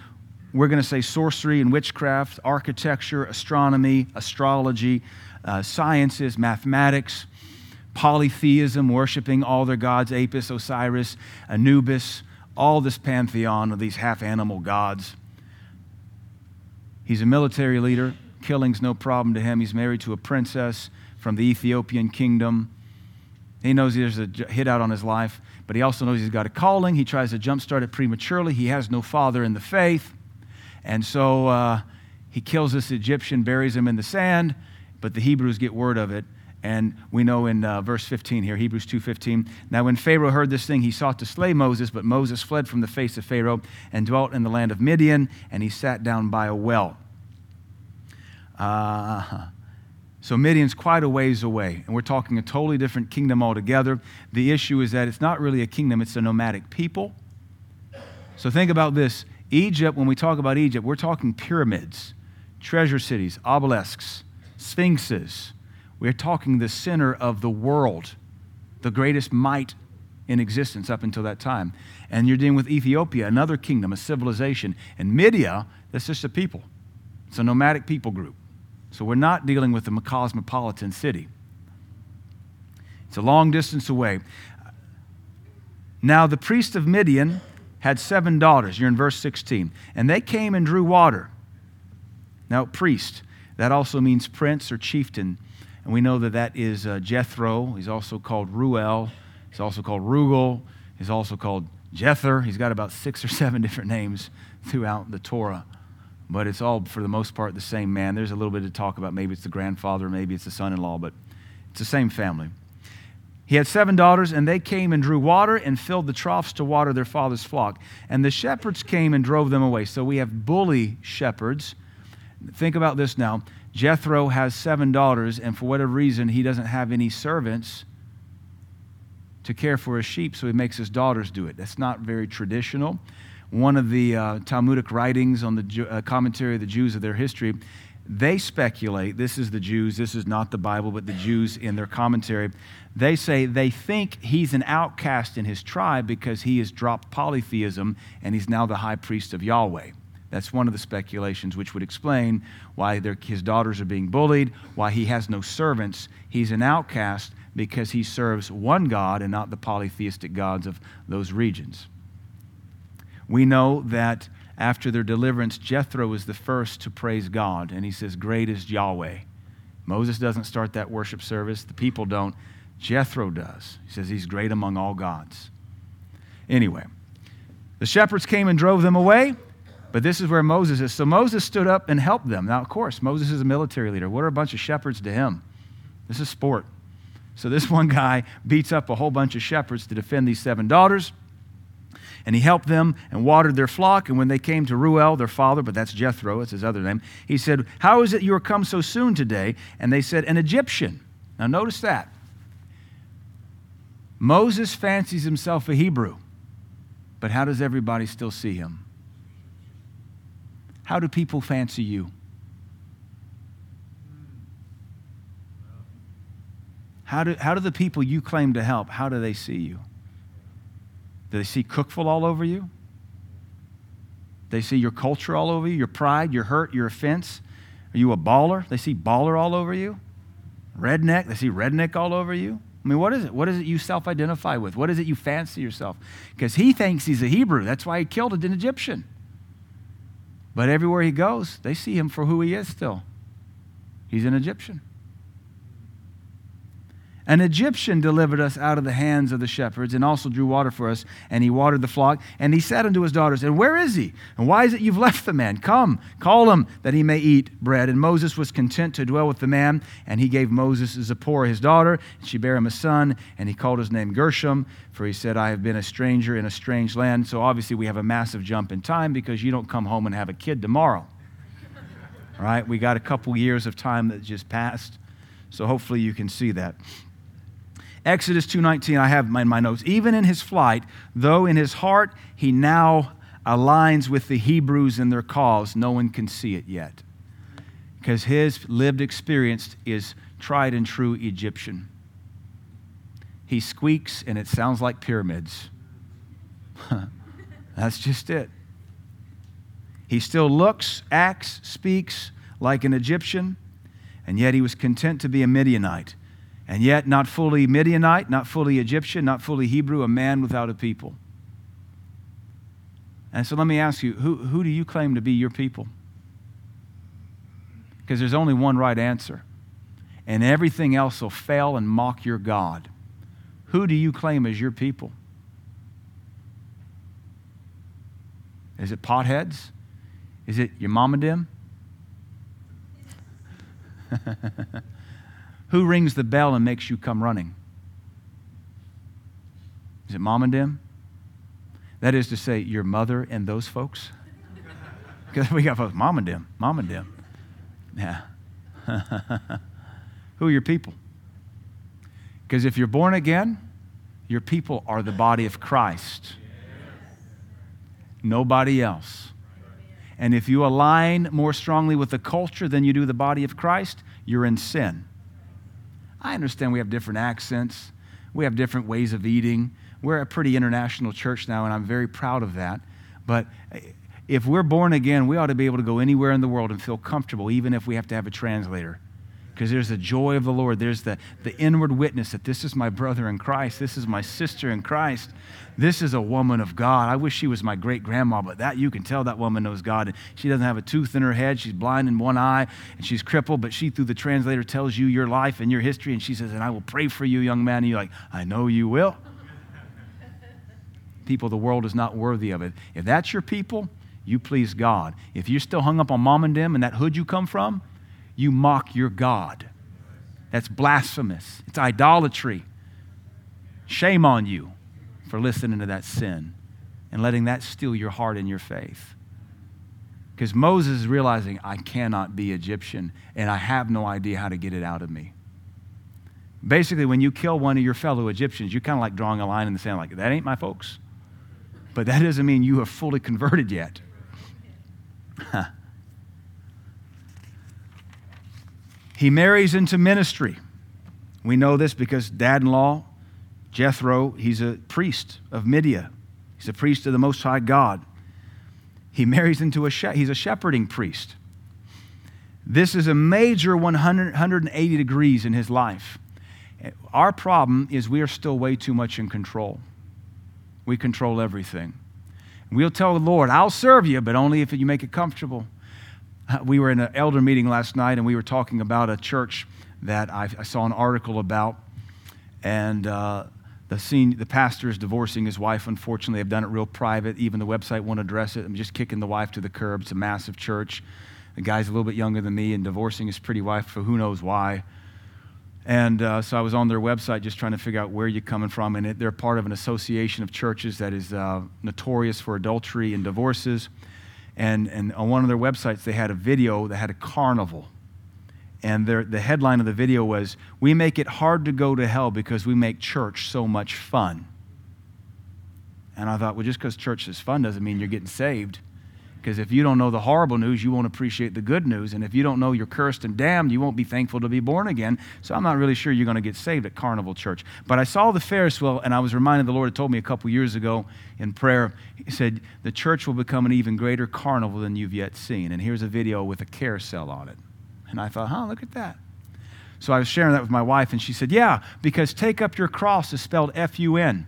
we're going to say, sorcery and witchcraft, architecture, astronomy, astrology, uh, sciences, mathematics, polytheism, worshiping all their gods, Apis, Osiris, Anubis, all this pantheon of these half animal gods. He's a military leader, Killing's no problem to him. He's married to a princess from the Ethiopian kingdom. He knows there's a hit out on his life, but he also knows he's got a calling. He tries to jumpstart it prematurely. He has no father in the faith. And so uh, he kills this Egyptian, buries him in the sand, but the Hebrews get word of it. And we know in uh, verse 15 here, Hebrews 2:15. Now, when Pharaoh heard this thing, he sought to slay Moses, but Moses fled from the face of Pharaoh and dwelt in the land of Midian, and he sat down by a well. Uh, so Midian's quite a ways away, and we're talking a totally different kingdom altogether. The issue is that it's not really a kingdom, it's a nomadic people. So think about this. Egypt, when we talk about Egypt, we're talking pyramids, treasure cities, obelisks, sphinxes. We're talking the center of the world, the greatest might in existence up until that time. And you're dealing with Ethiopia, another kingdom, a civilization. And Midia, that's just a people, it's a nomadic people group. So we're not dealing with a cosmopolitan city. It's a long distance away. Now, the priest of Midian had seven daughters. You're in verse 16. And they came and drew water. Now, priest, that also means prince or chieftain. And we know that that is uh, Jethro. He's also called Ruel. He's also called Reuel. He's also called Jether. He's got about six or seven different names throughout the Torah but it's all, for the most part, the same man. There's a little bit to talk about. Maybe it's the grandfather, maybe it's the son in law, but it's the same family. He had seven daughters, and they came and drew water and filled the troughs to water their father's flock. And the shepherds came and drove them away. So we have bully shepherds. Think about this now. Jethro has seven daughters, and for whatever reason, he doesn't have any servants to care for his sheep, so he makes his daughters do it. That's not very traditional one of the uh, Talmudic writings on the uh, commentary of the Jews of their history, they speculate this is the Jews, this is not the Bible, but the Jews in their commentary. They say they think he's an outcast in his tribe because he has dropped polytheism and he's now the high priest of Yahweh. That's one of the speculations, which would explain why his daughters are being bullied, why he has no servants. He's an outcast because he serves one God and not the polytheistic gods of those regions. We know that after their deliverance, Jethro was the first to praise God, and he says, Great is Yahweh. Moses doesn't start that worship service, the people don't. Jethro does. He says, He's great among all gods. Anyway, the shepherds came and drove them away, but this is where Moses is. So Moses stood up and helped them. Now, of course, Moses is a military leader. What are a bunch of shepherds to him? This is sport. So this one guy beats up a whole bunch of shepherds to defend these seven daughters. And he helped them and watered their flock. And when they came to Ruel, their father, but that's Jethro, it's his other name, he said, How is it you are come so soon today? And they said, An Egyptian. Now notice that. Moses fancies himself a Hebrew, but how does everybody still see him? How do people fancy you? How do, how do the people you claim to help, how do they see you? Do they see Cookeville all over you? They see your culture all over you, your pride, your hurt, your offense. Are you a baller? They see baller all over you. Redneck, they see redneck all over you. I mean, what is it? What is it you self identify with? What is it you fancy yourself? Because he thinks he's a Hebrew. That's why he killed an Egyptian. But everywhere he goes, they see him for who he is still. He's an Egyptian. An Egyptian delivered us out of the hands of the shepherds and also drew water for us, and he watered the flock. And he said unto his daughters, And where is he? And why is it you've left the man? Come, call him that he may eat bread. And Moses was content to dwell with the man, and he gave Moses Zipporah his daughter, and she bare him a son, and he called his name Gershom, for he said, I have been a stranger in a strange land. So obviously we have a massive jump in time because you don't come home and have a kid tomorrow. right? We got a couple years of time that just passed. So hopefully you can see that. Exodus 2:19 I have in my notes. Even in his flight, though in his heart he now aligns with the Hebrews in their cause, no one can see it yet. Because his lived experience is tried and true Egyptian. He squeaks and it sounds like pyramids. That's just it. He still looks, acts, speaks like an Egyptian, and yet he was content to be a Midianite and yet not fully Midianite, not fully Egyptian, not fully Hebrew, a man without a people. And so let me ask you who, who do you claim to be your people? because there's only one right answer. And everything else will fail and mock your God. Who do you claim as your people? Is it potheads? Is it your mom and them? Who rings the bell and makes you come running? Is it mom and them? That is to say, your mother and those folks? Because we got folks, mom and them, mom and them. Yeah. Who are your people? Because if you're born again, your people are the body of Christ. Nobody else. And if you align more strongly with the culture than you do the body of Christ, you're in sin. I understand we have different accents, we have different ways of eating. We're a pretty international church now, and I'm very proud of that. But eh, if we're born again, we ought to be able to go anywhere in the world and feel comfortable, even if we have to have a translator because there's the joy of the Lord. There's the, the inward witness that this is my brother in Christ. This is my sister in Christ. This is a woman of God. I wish she was my great grandma, but that you can tell that woman knows God. She doesn't have a tooth in her head. She's blind in one eye and she's crippled, but she, through the translator, tells you your life and your history. And she says, And I will pray for you, young man. And you're like, I know you will. people, the world is not worthy of it. If that's your people, you please God. If you're still hung up on mom and them and that hood you come from, you mock your God. That's blasphemous. It's idolatry. Shame on you for listening to that sin and letting that steal your heart and your faith. Because Moses is realizing, I cannot be Egyptian and I have no idea how to get it out of me. Basically, when you kill one of your fellow Egyptians, you're kind of like drawing a line in the sand, like, that ain't my folks. But that doesn't mean you are fully converted yet. He marries into ministry. We know this because dad in law, Jethro, he's a priest of Midian. He's a priest of the Most High God. He marries into a, he's a shepherding priest. This is a major 100, 180 degrees in his life. Our problem is we are still way too much in control. We control everything. We'll tell the Lord, I'll serve you, but only if you make it comfortable we were in an elder meeting last night and we were talking about a church that I, I saw an article about. And uh, the, scene, the pastor is divorcing his wife. Unfortunately, they've done it real private. Even the website won't address it. I'm just kicking the wife to the curb. It's a massive church. The guy's a little bit younger than me and divorcing his pretty wife for who knows why. And uh, so I was on their website just trying to figure out where you're coming from. And it, they're part of an association of churches that is uh, notorious for adultery and divorces. And, and on one of their websites, they had a video that had a carnival. And their, the headline of the video was, We make it hard to go to hell because we make church so much fun. And I thought, well, just because church is fun doesn't mean you're getting saved. Because if you don't know the horrible news, you won't appreciate the good news. And if you don't know you're cursed and damned, you won't be thankful to be born again. So I'm not really sure you're going to get saved at Carnival Church. But I saw the Ferris wheel, and I was reminded the Lord had told me a couple years ago in prayer. He said, The church will become an even greater carnival than you've yet seen. And here's a video with a carousel on it. And I thought, huh, look at that. So I was sharing that with my wife, and she said, Yeah, because take up your cross is spelled F U N.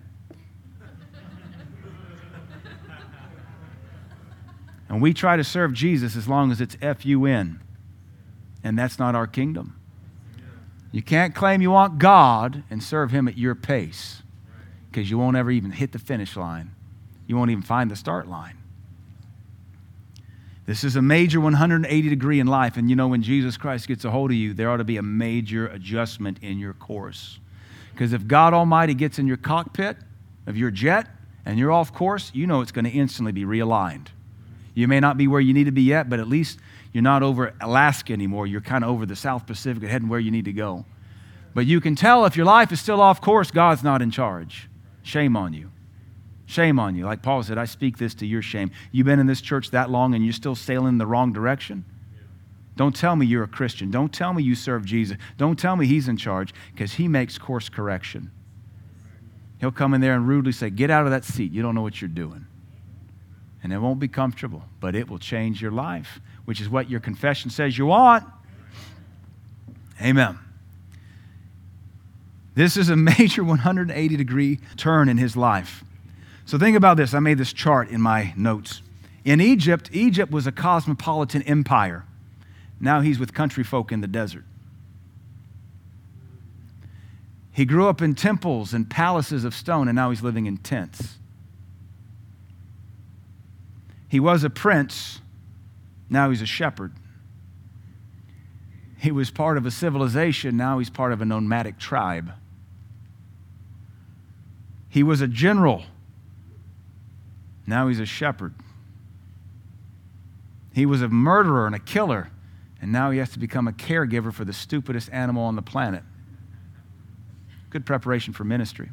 And we try to serve Jesus as long as it's F U N. And that's not our kingdom. You can't claim you want God and serve Him at your pace because you won't ever even hit the finish line. You won't even find the start line. This is a major 180 degree in life. And you know, when Jesus Christ gets a hold of you, there ought to be a major adjustment in your course. Because if God Almighty gets in your cockpit of your jet and you're off course, you know it's going to instantly be realigned. You may not be where you need to be yet, but at least you're not over Alaska anymore. You're kind of over the South Pacific, heading where you need to go. But you can tell if your life is still off course, God's not in charge. Shame on you. Shame on you. Like Paul said, I speak this to your shame. You've been in this church that long and you're still sailing in the wrong direction? Don't tell me you're a Christian. Don't tell me you serve Jesus. Don't tell me he's in charge because he makes course correction. He'll come in there and rudely say, Get out of that seat. You don't know what you're doing. And it won't be comfortable, but it will change your life, which is what your confession says you want. Amen. This is a major 180 degree turn in his life. So think about this. I made this chart in my notes. In Egypt, Egypt was a cosmopolitan empire. Now he's with country folk in the desert. He grew up in temples and palaces of stone, and now he's living in tents. He was a prince, now he's a shepherd. He was part of a civilization, now he's part of a nomadic tribe. He was a general, now he's a shepherd. He was a murderer and a killer, and now he has to become a caregiver for the stupidest animal on the planet. Good preparation for ministry.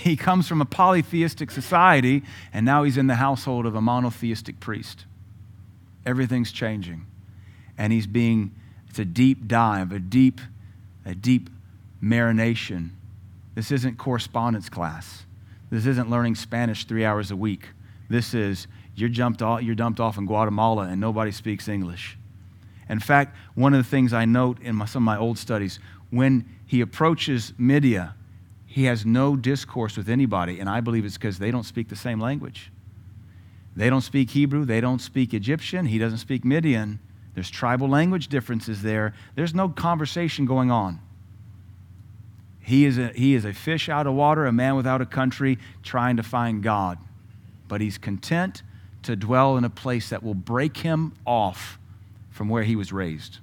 He comes from a polytheistic society, and now he's in the household of a monotheistic priest. Everything's changing. And he's being, it's a deep dive, a deep, a deep marination. This isn't correspondence class. This isn't learning Spanish three hours a week. This is you're, jumped off, you're dumped off in Guatemala and nobody speaks English. In fact, one of the things I note in my, some of my old studies, when he approaches Midia, he has no discourse with anybody, and I believe it's because they don't speak the same language. They don't speak Hebrew, they don't speak Egyptian, he doesn't speak Midian. There's tribal language differences there. There's no conversation going on. He is, a, he is a fish out of water, a man without a country, trying to find God. But he's content to dwell in a place that will break him off from where he was raised.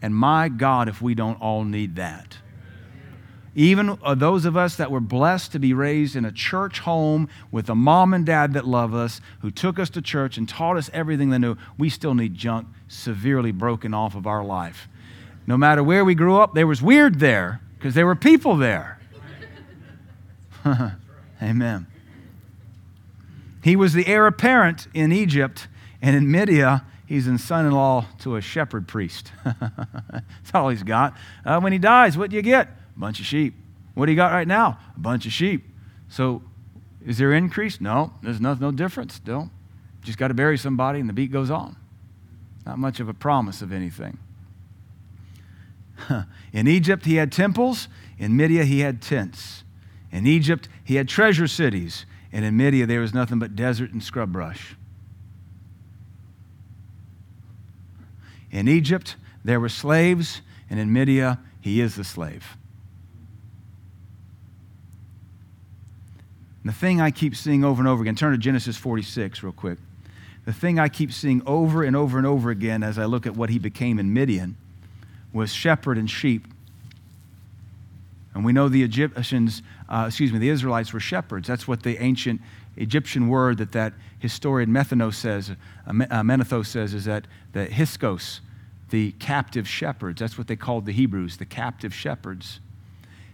And my God, if we don't all need that. Even uh, those of us that were blessed to be raised in a church home with a mom and dad that love us, who took us to church and taught us everything they knew, we still need junk severely broken off of our life. No matter where we grew up, there was weird there because there were people there. Amen. He was the heir apparent in Egypt, and in Midia, he's in son in law to a shepherd priest. That's all he's got. Uh, when he dies, what do you get? Bunch of sheep. What do you got right now? A bunch of sheep. So, is there increase? No, there's no, no difference still. Just got to bury somebody, and the beat goes on. Not much of a promise of anything. In Egypt, he had temples. In Midia, he had tents. In Egypt, he had treasure cities. And in Midia, there was nothing but desert and scrub brush. In Egypt, there were slaves, and in Midia, he is the slave. The thing I keep seeing over and over again, turn to Genesis 46 real quick. The thing I keep seeing over and over and over again as I look at what he became in Midian was shepherd and sheep. And we know the Egyptians uh, excuse me, the Israelites were shepherds. That's what the ancient Egyptian word that that historian Methonos says, uh, uh says, is that the Hyksos, the captive shepherds. That's what they called the Hebrews, the captive shepherds.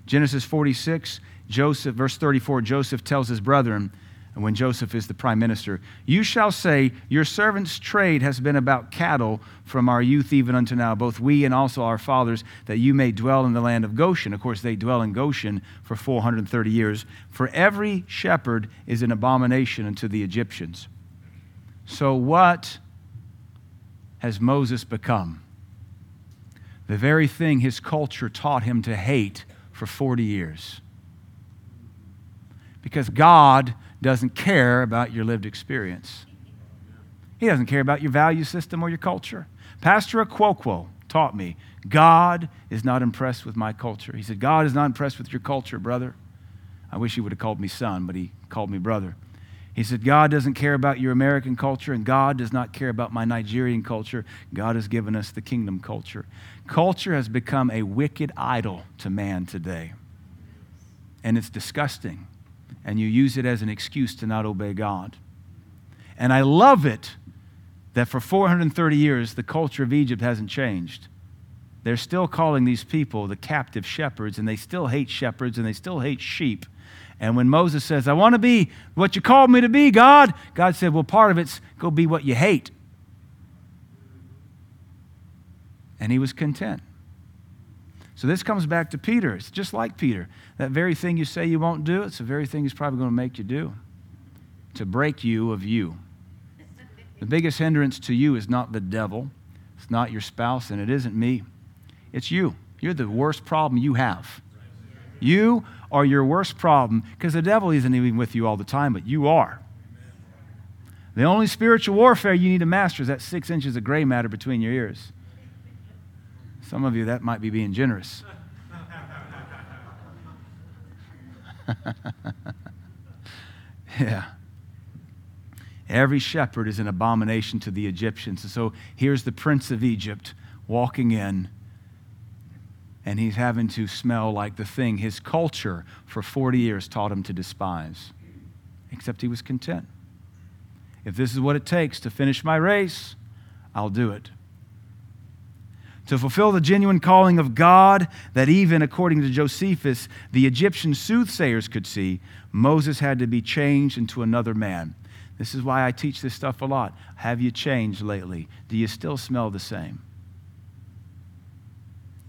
Genesis 46, Joseph, verse 34, Joseph tells his brethren, and when Joseph is the prime minister, you shall say, Your servant's trade has been about cattle from our youth even unto now, both we and also our fathers, that you may dwell in the land of Goshen. Of course, they dwell in Goshen for 430 years. For every shepherd is an abomination unto the Egyptians. So, what has Moses become? The very thing his culture taught him to hate for 40 years. Because God doesn't care about your lived experience. He doesn't care about your value system or your culture. Pastor Aquoquo taught me God is not impressed with my culture. He said, God is not impressed with your culture, brother. I wish he would have called me son, but he called me brother. He said, God doesn't care about your American culture, and God does not care about my Nigerian culture. God has given us the kingdom culture. Culture has become a wicked idol to man today, and it's disgusting and you use it as an excuse to not obey God. And I love it that for 430 years, the culture of Egypt hasn't changed. They're still calling these people the captive shepherds, and they still hate shepherds and they still hate sheep. And when Moses says, I want to be what you called me to be, God, God said, Well, part of it's go be what you hate. And he was content. So this comes back to Peter. It's just like Peter. That very thing you say you won't do, it's the very thing he's probably going to make you do to break you of you. The biggest hindrance to you is not the devil, it's not your spouse, and it isn't me. It's you. You're the worst problem you have. You are your worst problem because the devil isn't even with you all the time, but you are. The only spiritual warfare you need to master is that six inches of gray matter between your ears. Some of you, that might be being generous. yeah. Every shepherd is an abomination to the Egyptians. And so here's the prince of Egypt walking in, and he's having to smell like the thing his culture for 40 years taught him to despise, except he was content. If this is what it takes to finish my race, I'll do it. To fulfill the genuine calling of God that even according to Josephus, the Egyptian soothsayers could see, Moses had to be changed into another man. This is why I teach this stuff a lot. Have you changed lately? Do you still smell the same?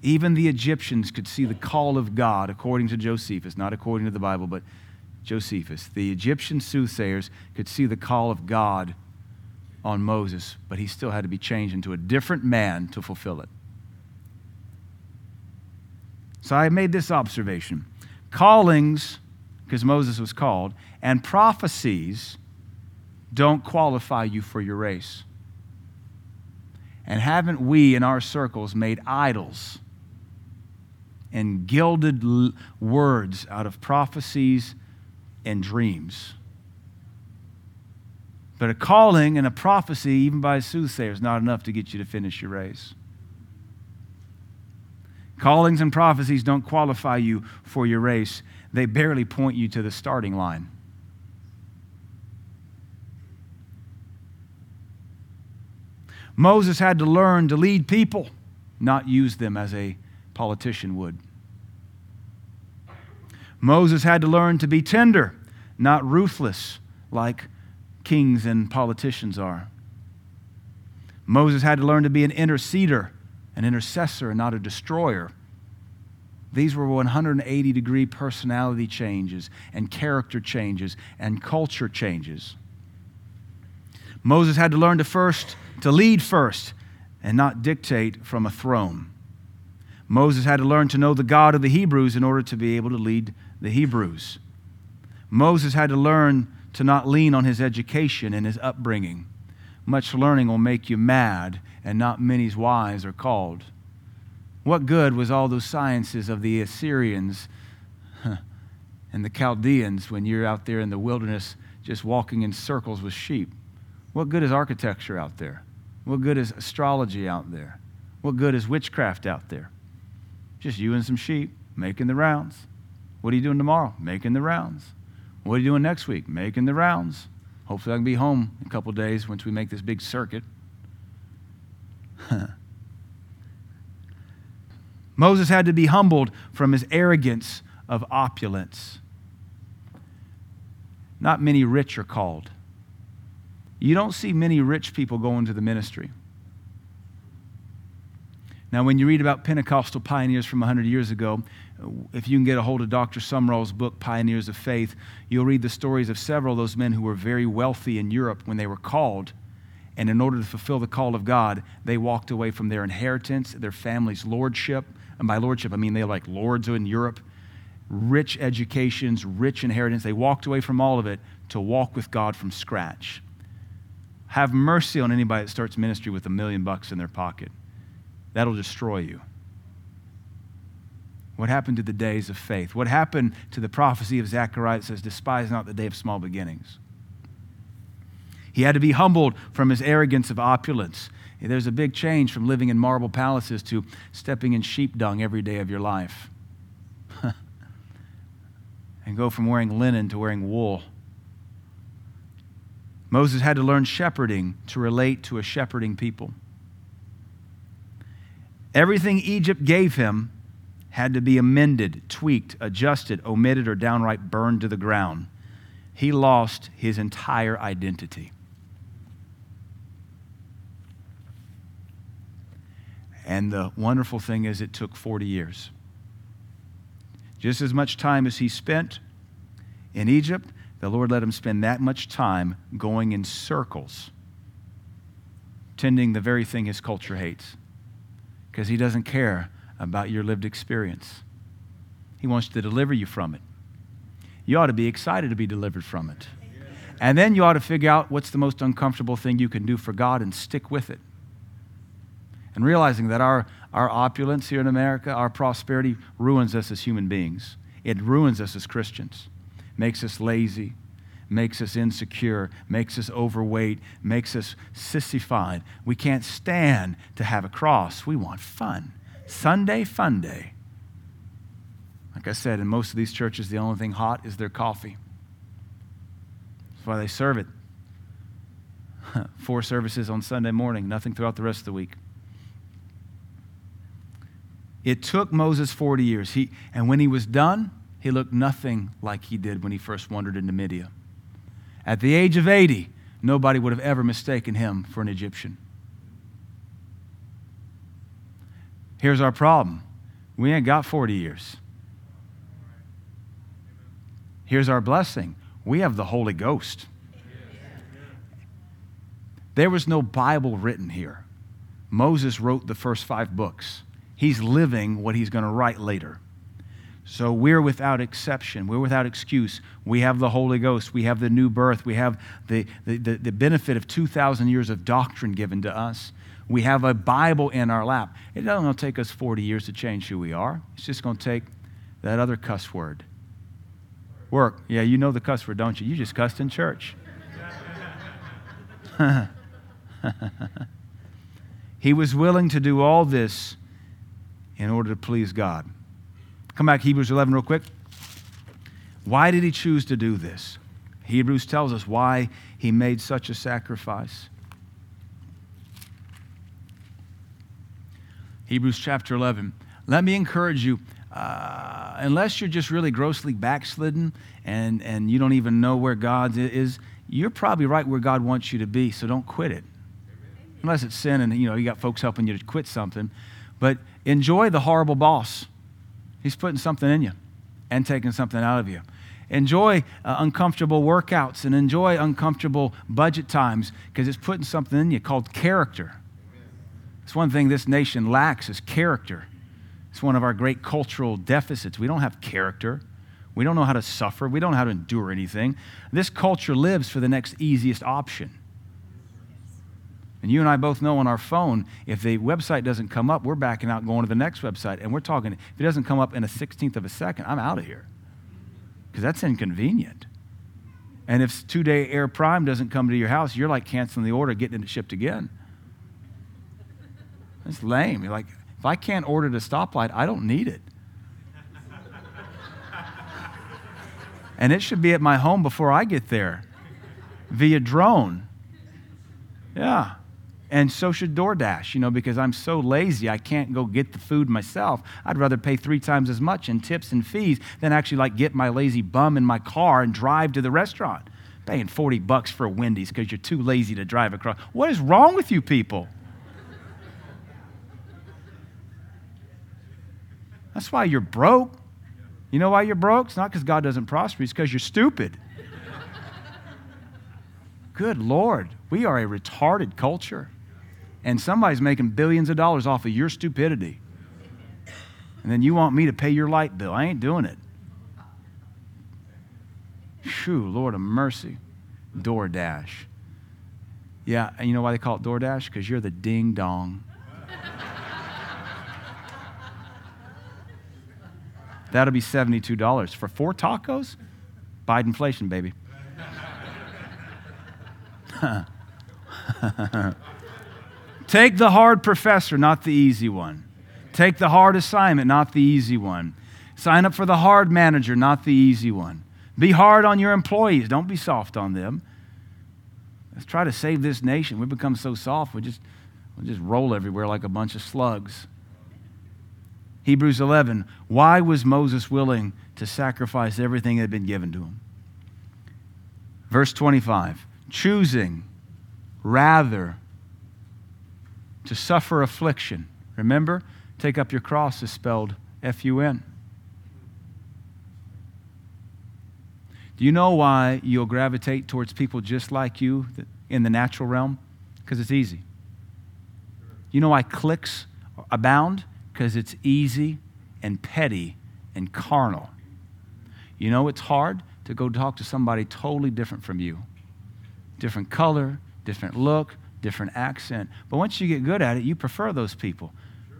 Even the Egyptians could see the call of God according to Josephus, not according to the Bible, but Josephus. The Egyptian soothsayers could see the call of God on Moses, but he still had to be changed into a different man to fulfill it. So I made this observation callings, because Moses was called, and prophecies don't qualify you for your race. And haven't we in our circles made idols and gilded l- words out of prophecies and dreams? But a calling and a prophecy, even by a soothsayer, is not enough to get you to finish your race. Callings and prophecies don't qualify you for your race, they barely point you to the starting line. Moses had to learn to lead people, not use them as a politician would. Moses had to learn to be tender, not ruthless like kings and politicians are. Moses had to learn to be an interceder, an intercessor, and not a destroyer. These were 180 degree personality changes and character changes and culture changes. Moses had to learn to first to lead first and not dictate from a throne. Moses had to learn to know the God of the Hebrews in order to be able to lead the Hebrews. Moses had to learn to not lean on his education and his upbringing. Much learning will make you mad, and not many's wise are called. What good was all those sciences of the Assyrians and the Chaldeans when you're out there in the wilderness just walking in circles with sheep? What good is architecture out there? What good is astrology out there? What good is witchcraft out there? Just you and some sheep making the rounds. What are you doing tomorrow? Making the rounds. What are you doing next week? Making the rounds. Hopefully, I can be home in a couple days once we make this big circuit. Moses had to be humbled from his arrogance of opulence. Not many rich are called. You don't see many rich people going to the ministry. Now, when you read about Pentecostal pioneers from 100 years ago, if you can get a hold of Dr. Sumrall's book, Pioneers of Faith, you'll read the stories of several of those men who were very wealthy in Europe when they were called. And in order to fulfill the call of God, they walked away from their inheritance, their family's lordship. And by lordship, I mean they're like lords in Europe, rich educations, rich inheritance. They walked away from all of it to walk with God from scratch. Have mercy on anybody that starts ministry with a million bucks in their pocket. That'll destroy you. What happened to the days of faith? What happened to the prophecy of Zechariah that says, Despise not the day of small beginnings? He had to be humbled from his arrogance of opulence. There's a big change from living in marble palaces to stepping in sheep dung every day of your life. and go from wearing linen to wearing wool. Moses had to learn shepherding to relate to a shepherding people. Everything Egypt gave him had to be amended, tweaked, adjusted, omitted, or downright burned to the ground. He lost his entire identity. And the wonderful thing is, it took 40 years. Just as much time as he spent in Egypt, the Lord let him spend that much time going in circles, tending the very thing his culture hates, because he doesn't care about your lived experience. He wants to deliver you from it. You ought to be excited to be delivered from it. And then you ought to figure out what's the most uncomfortable thing you can do for God and stick with it. And realizing that our, our opulence here in America, our prosperity, ruins us as human beings. It ruins us as Christians, makes us lazy, makes us insecure, makes us overweight, makes us sissified. We can't stand to have a cross. We want fun. Sunday, fun day. Like I said, in most of these churches, the only thing hot is their coffee. That's why they serve it. Four services on Sunday morning, nothing throughout the rest of the week. It took Moses 40 years. He, and when he was done, he looked nothing like he did when he first wandered into Midian. At the age of 80, nobody would have ever mistaken him for an Egyptian. Here's our problem we ain't got 40 years. Here's our blessing we have the Holy Ghost. There was no Bible written here. Moses wrote the first five books. He's living what he's going to write later. So we're without exception. We're without excuse. We have the Holy Ghost. We have the new birth. We have the, the, the, the, benefit of 2,000 years of doctrine given to us. We have a Bible in our lap. It doesn't take us 40 years to change who we are. It's just going to take that other cuss word. Work. Yeah, you know the cuss word, don't you? You just cussed in church. he was willing to do all this in order to please God. Come back, Hebrews 11, real quick. Why did he choose to do this? Hebrews tells us why he made such a sacrifice. Hebrews chapter 11. Let me encourage you, uh, unless you're just really grossly backslidden and, and you don't even know where God is, you're probably right where God wants you to be, so don't quit it. Unless it's sin and you know you got folks helping you to quit something. But enjoy the horrible boss. He's putting something in you and taking something out of you. Enjoy uh, uncomfortable workouts and enjoy uncomfortable budget times because it's putting something in you called character. It's one thing this nation lacks is character. It's one of our great cultural deficits. We don't have character. We don't know how to suffer. We don't know how to endure anything. This culture lives for the next easiest option. And you and I both know on our phone, if the website doesn't come up, we're backing out going to the next website. And we're talking, if it doesn't come up in a 16th of a second, I'm out of here. Because that's inconvenient. And if two day Air Prime doesn't come to your house, you're like canceling the order, getting it shipped again. It's lame. You're like, if I can't order the stoplight, I don't need it. and it should be at my home before I get there via drone. Yeah. And so should DoorDash, you know, because I'm so lazy, I can't go get the food myself. I'd rather pay three times as much in tips and fees than actually like get my lazy bum in my car and drive to the restaurant. Paying 40 bucks for Wendy's because you're too lazy to drive across. What is wrong with you people? That's why you're broke. You know why you're broke? It's not because God doesn't prosper, it's because you're stupid. Good Lord, we are a retarded culture and somebody's making billions of dollars off of your stupidity. And then you want me to pay your light bill. I ain't doing it. Phew, Lord of mercy. DoorDash. Yeah, and you know why they call it DoorDash? Because you're the ding dong. That'll be $72. For four tacos? Biden inflation, baby. Take the hard professor, not the easy one. Take the hard assignment, not the easy one. Sign up for the hard manager, not the easy one. Be hard on your employees, don't be soft on them. Let's try to save this nation. We've become so soft, we just, we just roll everywhere like a bunch of slugs. Hebrews 11. Why was Moses willing to sacrifice everything that had been given to him? Verse 25. Choosing rather to suffer affliction. Remember, take up your cross is spelled F U N. Do you know why you'll gravitate towards people just like you in the natural realm? Because it's easy. You know why cliques abound? Because it's easy and petty and carnal. You know it's hard to go talk to somebody totally different from you. different color, different look, different accent. But once you get good at it, you prefer those people.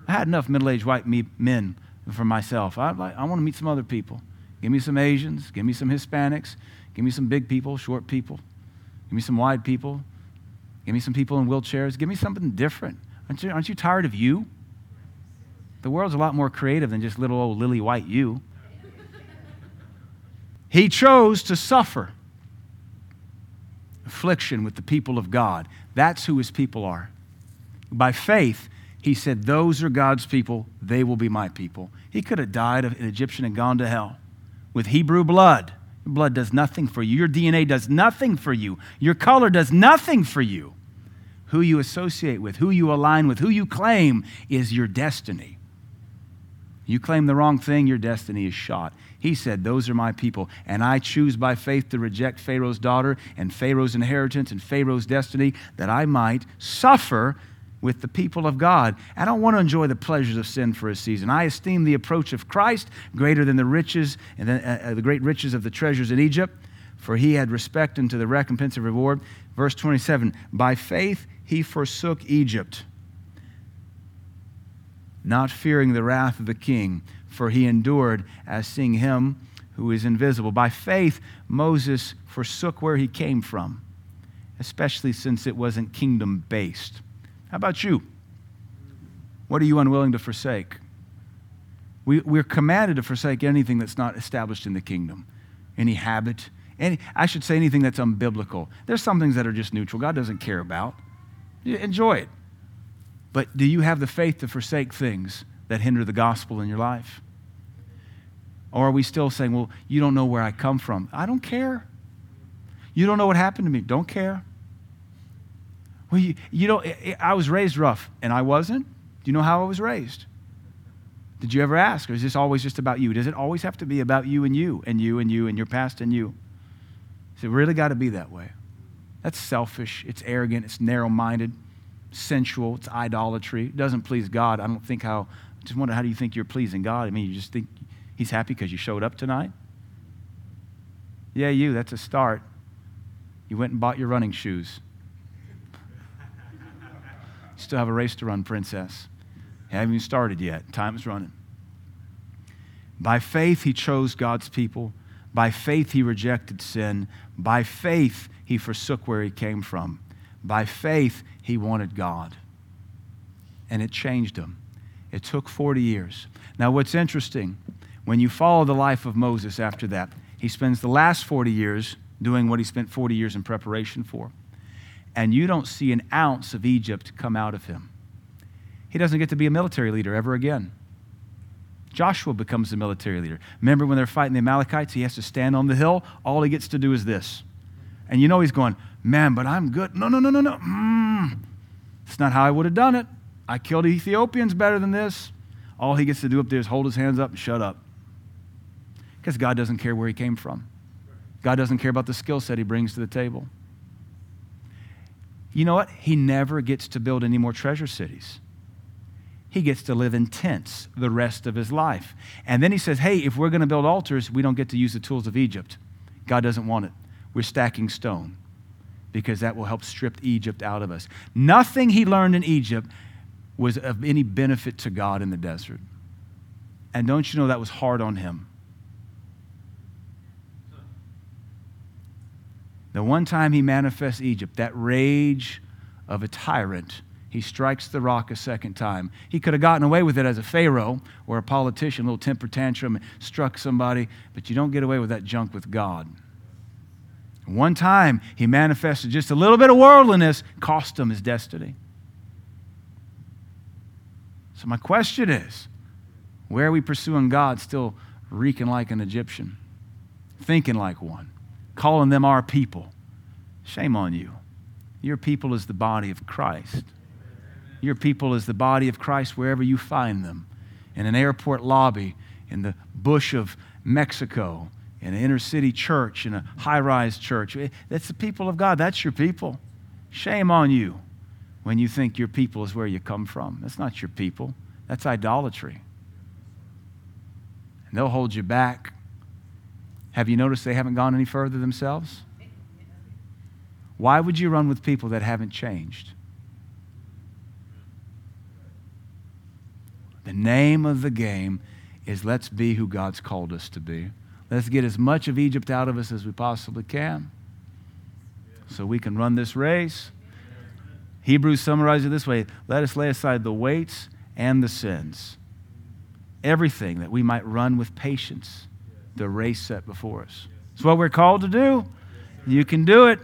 I had enough middle aged white men for myself. I, like, I want to meet some other people. Give me some Asians, give me some Hispanics, give me some big people, short people, give me some wide people, give me some people in wheelchairs, give me something different. Aren't you, aren't you tired of you? The world's a lot more creative than just little old lily white you. He chose to suffer affliction with the people of God. That's who his people are. By faith, he said, Those are God's people, they will be my people. He could have died an Egyptian and gone to hell. With Hebrew blood, blood does nothing for you. Your DNA does nothing for you. Your color does nothing for you. Who you associate with, who you align with, who you claim is your destiny. You claim the wrong thing, your destiny is shot. He said, Those are my people. And I choose by faith to reject Pharaoh's daughter and Pharaoh's inheritance and Pharaoh's destiny that I might suffer with the people of God. I don't want to enjoy the pleasures of sin for a season. I esteem the approach of Christ greater than the riches and the, uh, uh the great riches of the treasures in Egypt, for he had respect unto the recompense of reward. Verse 27 By faith he forsook Egypt, not fearing the wrath of the king for he endured as seeing him who is invisible. By faith, Moses forsook where he came from, especially since it wasn't kingdom based. How about you? What are you unwilling to forsake? We, we're commanded to forsake anything that's not established in the kingdom, any habit, any, I should say anything that's unbiblical. There's some things that are just neutral, God doesn't care about. enjoy it. But do you have the faith to forsake things that hinder the gospel in your life? Or are we still saying, well, you don't know where I come from? I don't care. You don't know what happened to me. Don't care. Well, you, you know, I was raised rough, and I wasn't. Do you know how I was raised? Did you ever ask? Or is this always just about you? Does it always have to be about you and you and you and you and your past and you? Is it really got to be that way? That's selfish. It's arrogant. It's narrow minded, sensual. It's idolatry. It doesn't please God. I don't think how, I just wonder how do you think you're pleasing God? I mean, you just think He's happy because you showed up tonight? Yeah, you, that's a start. You went and bought your running shoes. You still have a race to run, princess. You haven't even started yet. Time's running. By faith, he chose God's people. By faith, he rejected sin. By faith, he forsook where he came from. By faith, he wanted God. And it changed him. It took 40 years. Now, what's interesting when you follow the life of Moses after that, he spends the last 40 years doing what he spent 40 years in preparation for. And you don't see an ounce of Egypt come out of him. He doesn't get to be a military leader ever again. Joshua becomes the military leader. Remember when they're fighting the Amalekites? He has to stand on the hill. All he gets to do is this. And you know he's going, man, but I'm good. No, no, no, no, no. Mm. It's not how I would have done it. I killed Ethiopians better than this. All he gets to do up there is hold his hands up and shut up. Because God doesn't care where he came from. God doesn't care about the skill set he brings to the table. You know what? He never gets to build any more treasure cities. He gets to live in tents the rest of his life. And then he says, hey, if we're going to build altars, we don't get to use the tools of Egypt. God doesn't want it. We're stacking stone because that will help strip Egypt out of us. Nothing he learned in Egypt was of any benefit to God in the desert. And don't you know that was hard on him? The one time he manifests Egypt, that rage of a tyrant, he strikes the rock a second time. He could have gotten away with it as a Pharaoh or a politician, a little temper tantrum, struck somebody, but you don't get away with that junk with God. One time he manifested just a little bit of worldliness, cost him his destiny. So, my question is where are we pursuing God still reeking like an Egyptian, thinking like one? Calling them our people. Shame on you. Your people is the body of Christ. Your people is the body of Christ wherever you find them in an airport lobby, in the bush of Mexico, in an inner city church, in a high rise church. Eh, that's the people of God. That's your people. Shame on you when you think your people is where you come from. That's not your people, that's idolatry. And they'll hold you back have you noticed they haven't gone any further themselves? Why would you run with people that haven't changed? The name of the game is let's be who God's called us to be. Let's get as much of Egypt out of us as we possibly can so we can run this race. Hebrews summarizes it this way let us lay aside the weights and the sins, everything that we might run with patience the race set before us. It's what we're called to do. You can do it.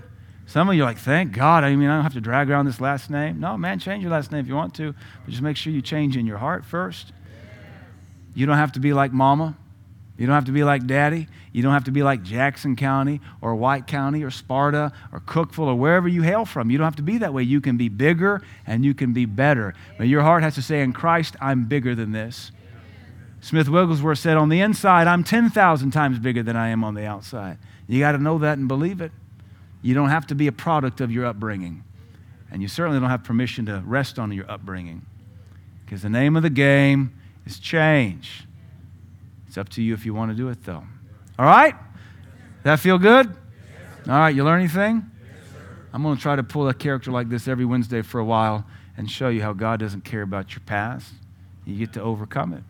Some of you are like, thank God. I mean, I don't have to drag around this last name. No, man, change your last name if you want to, but just make sure you change in your heart first. You don't have to be like mama. You don't have to be like daddy. You don't have to be like Jackson County or White County or Sparta or Cookeville or wherever you hail from. You don't have to be that way. You can be bigger and you can be better. But your heart has to say, in Christ, I'm bigger than this. Smith Wigglesworth said, on the inside, I'm 10,000 times bigger than I am on the outside. You got to know that and believe it. You don't have to be a product of your upbringing. And you certainly don't have permission to rest on your upbringing. Because the name of the game is change. It's up to you if you want to do it, though. All right? That feel good? All right, you learn anything? I'm going to try to pull a character like this every Wednesday for a while and show you how God doesn't care about your past. You get to overcome it.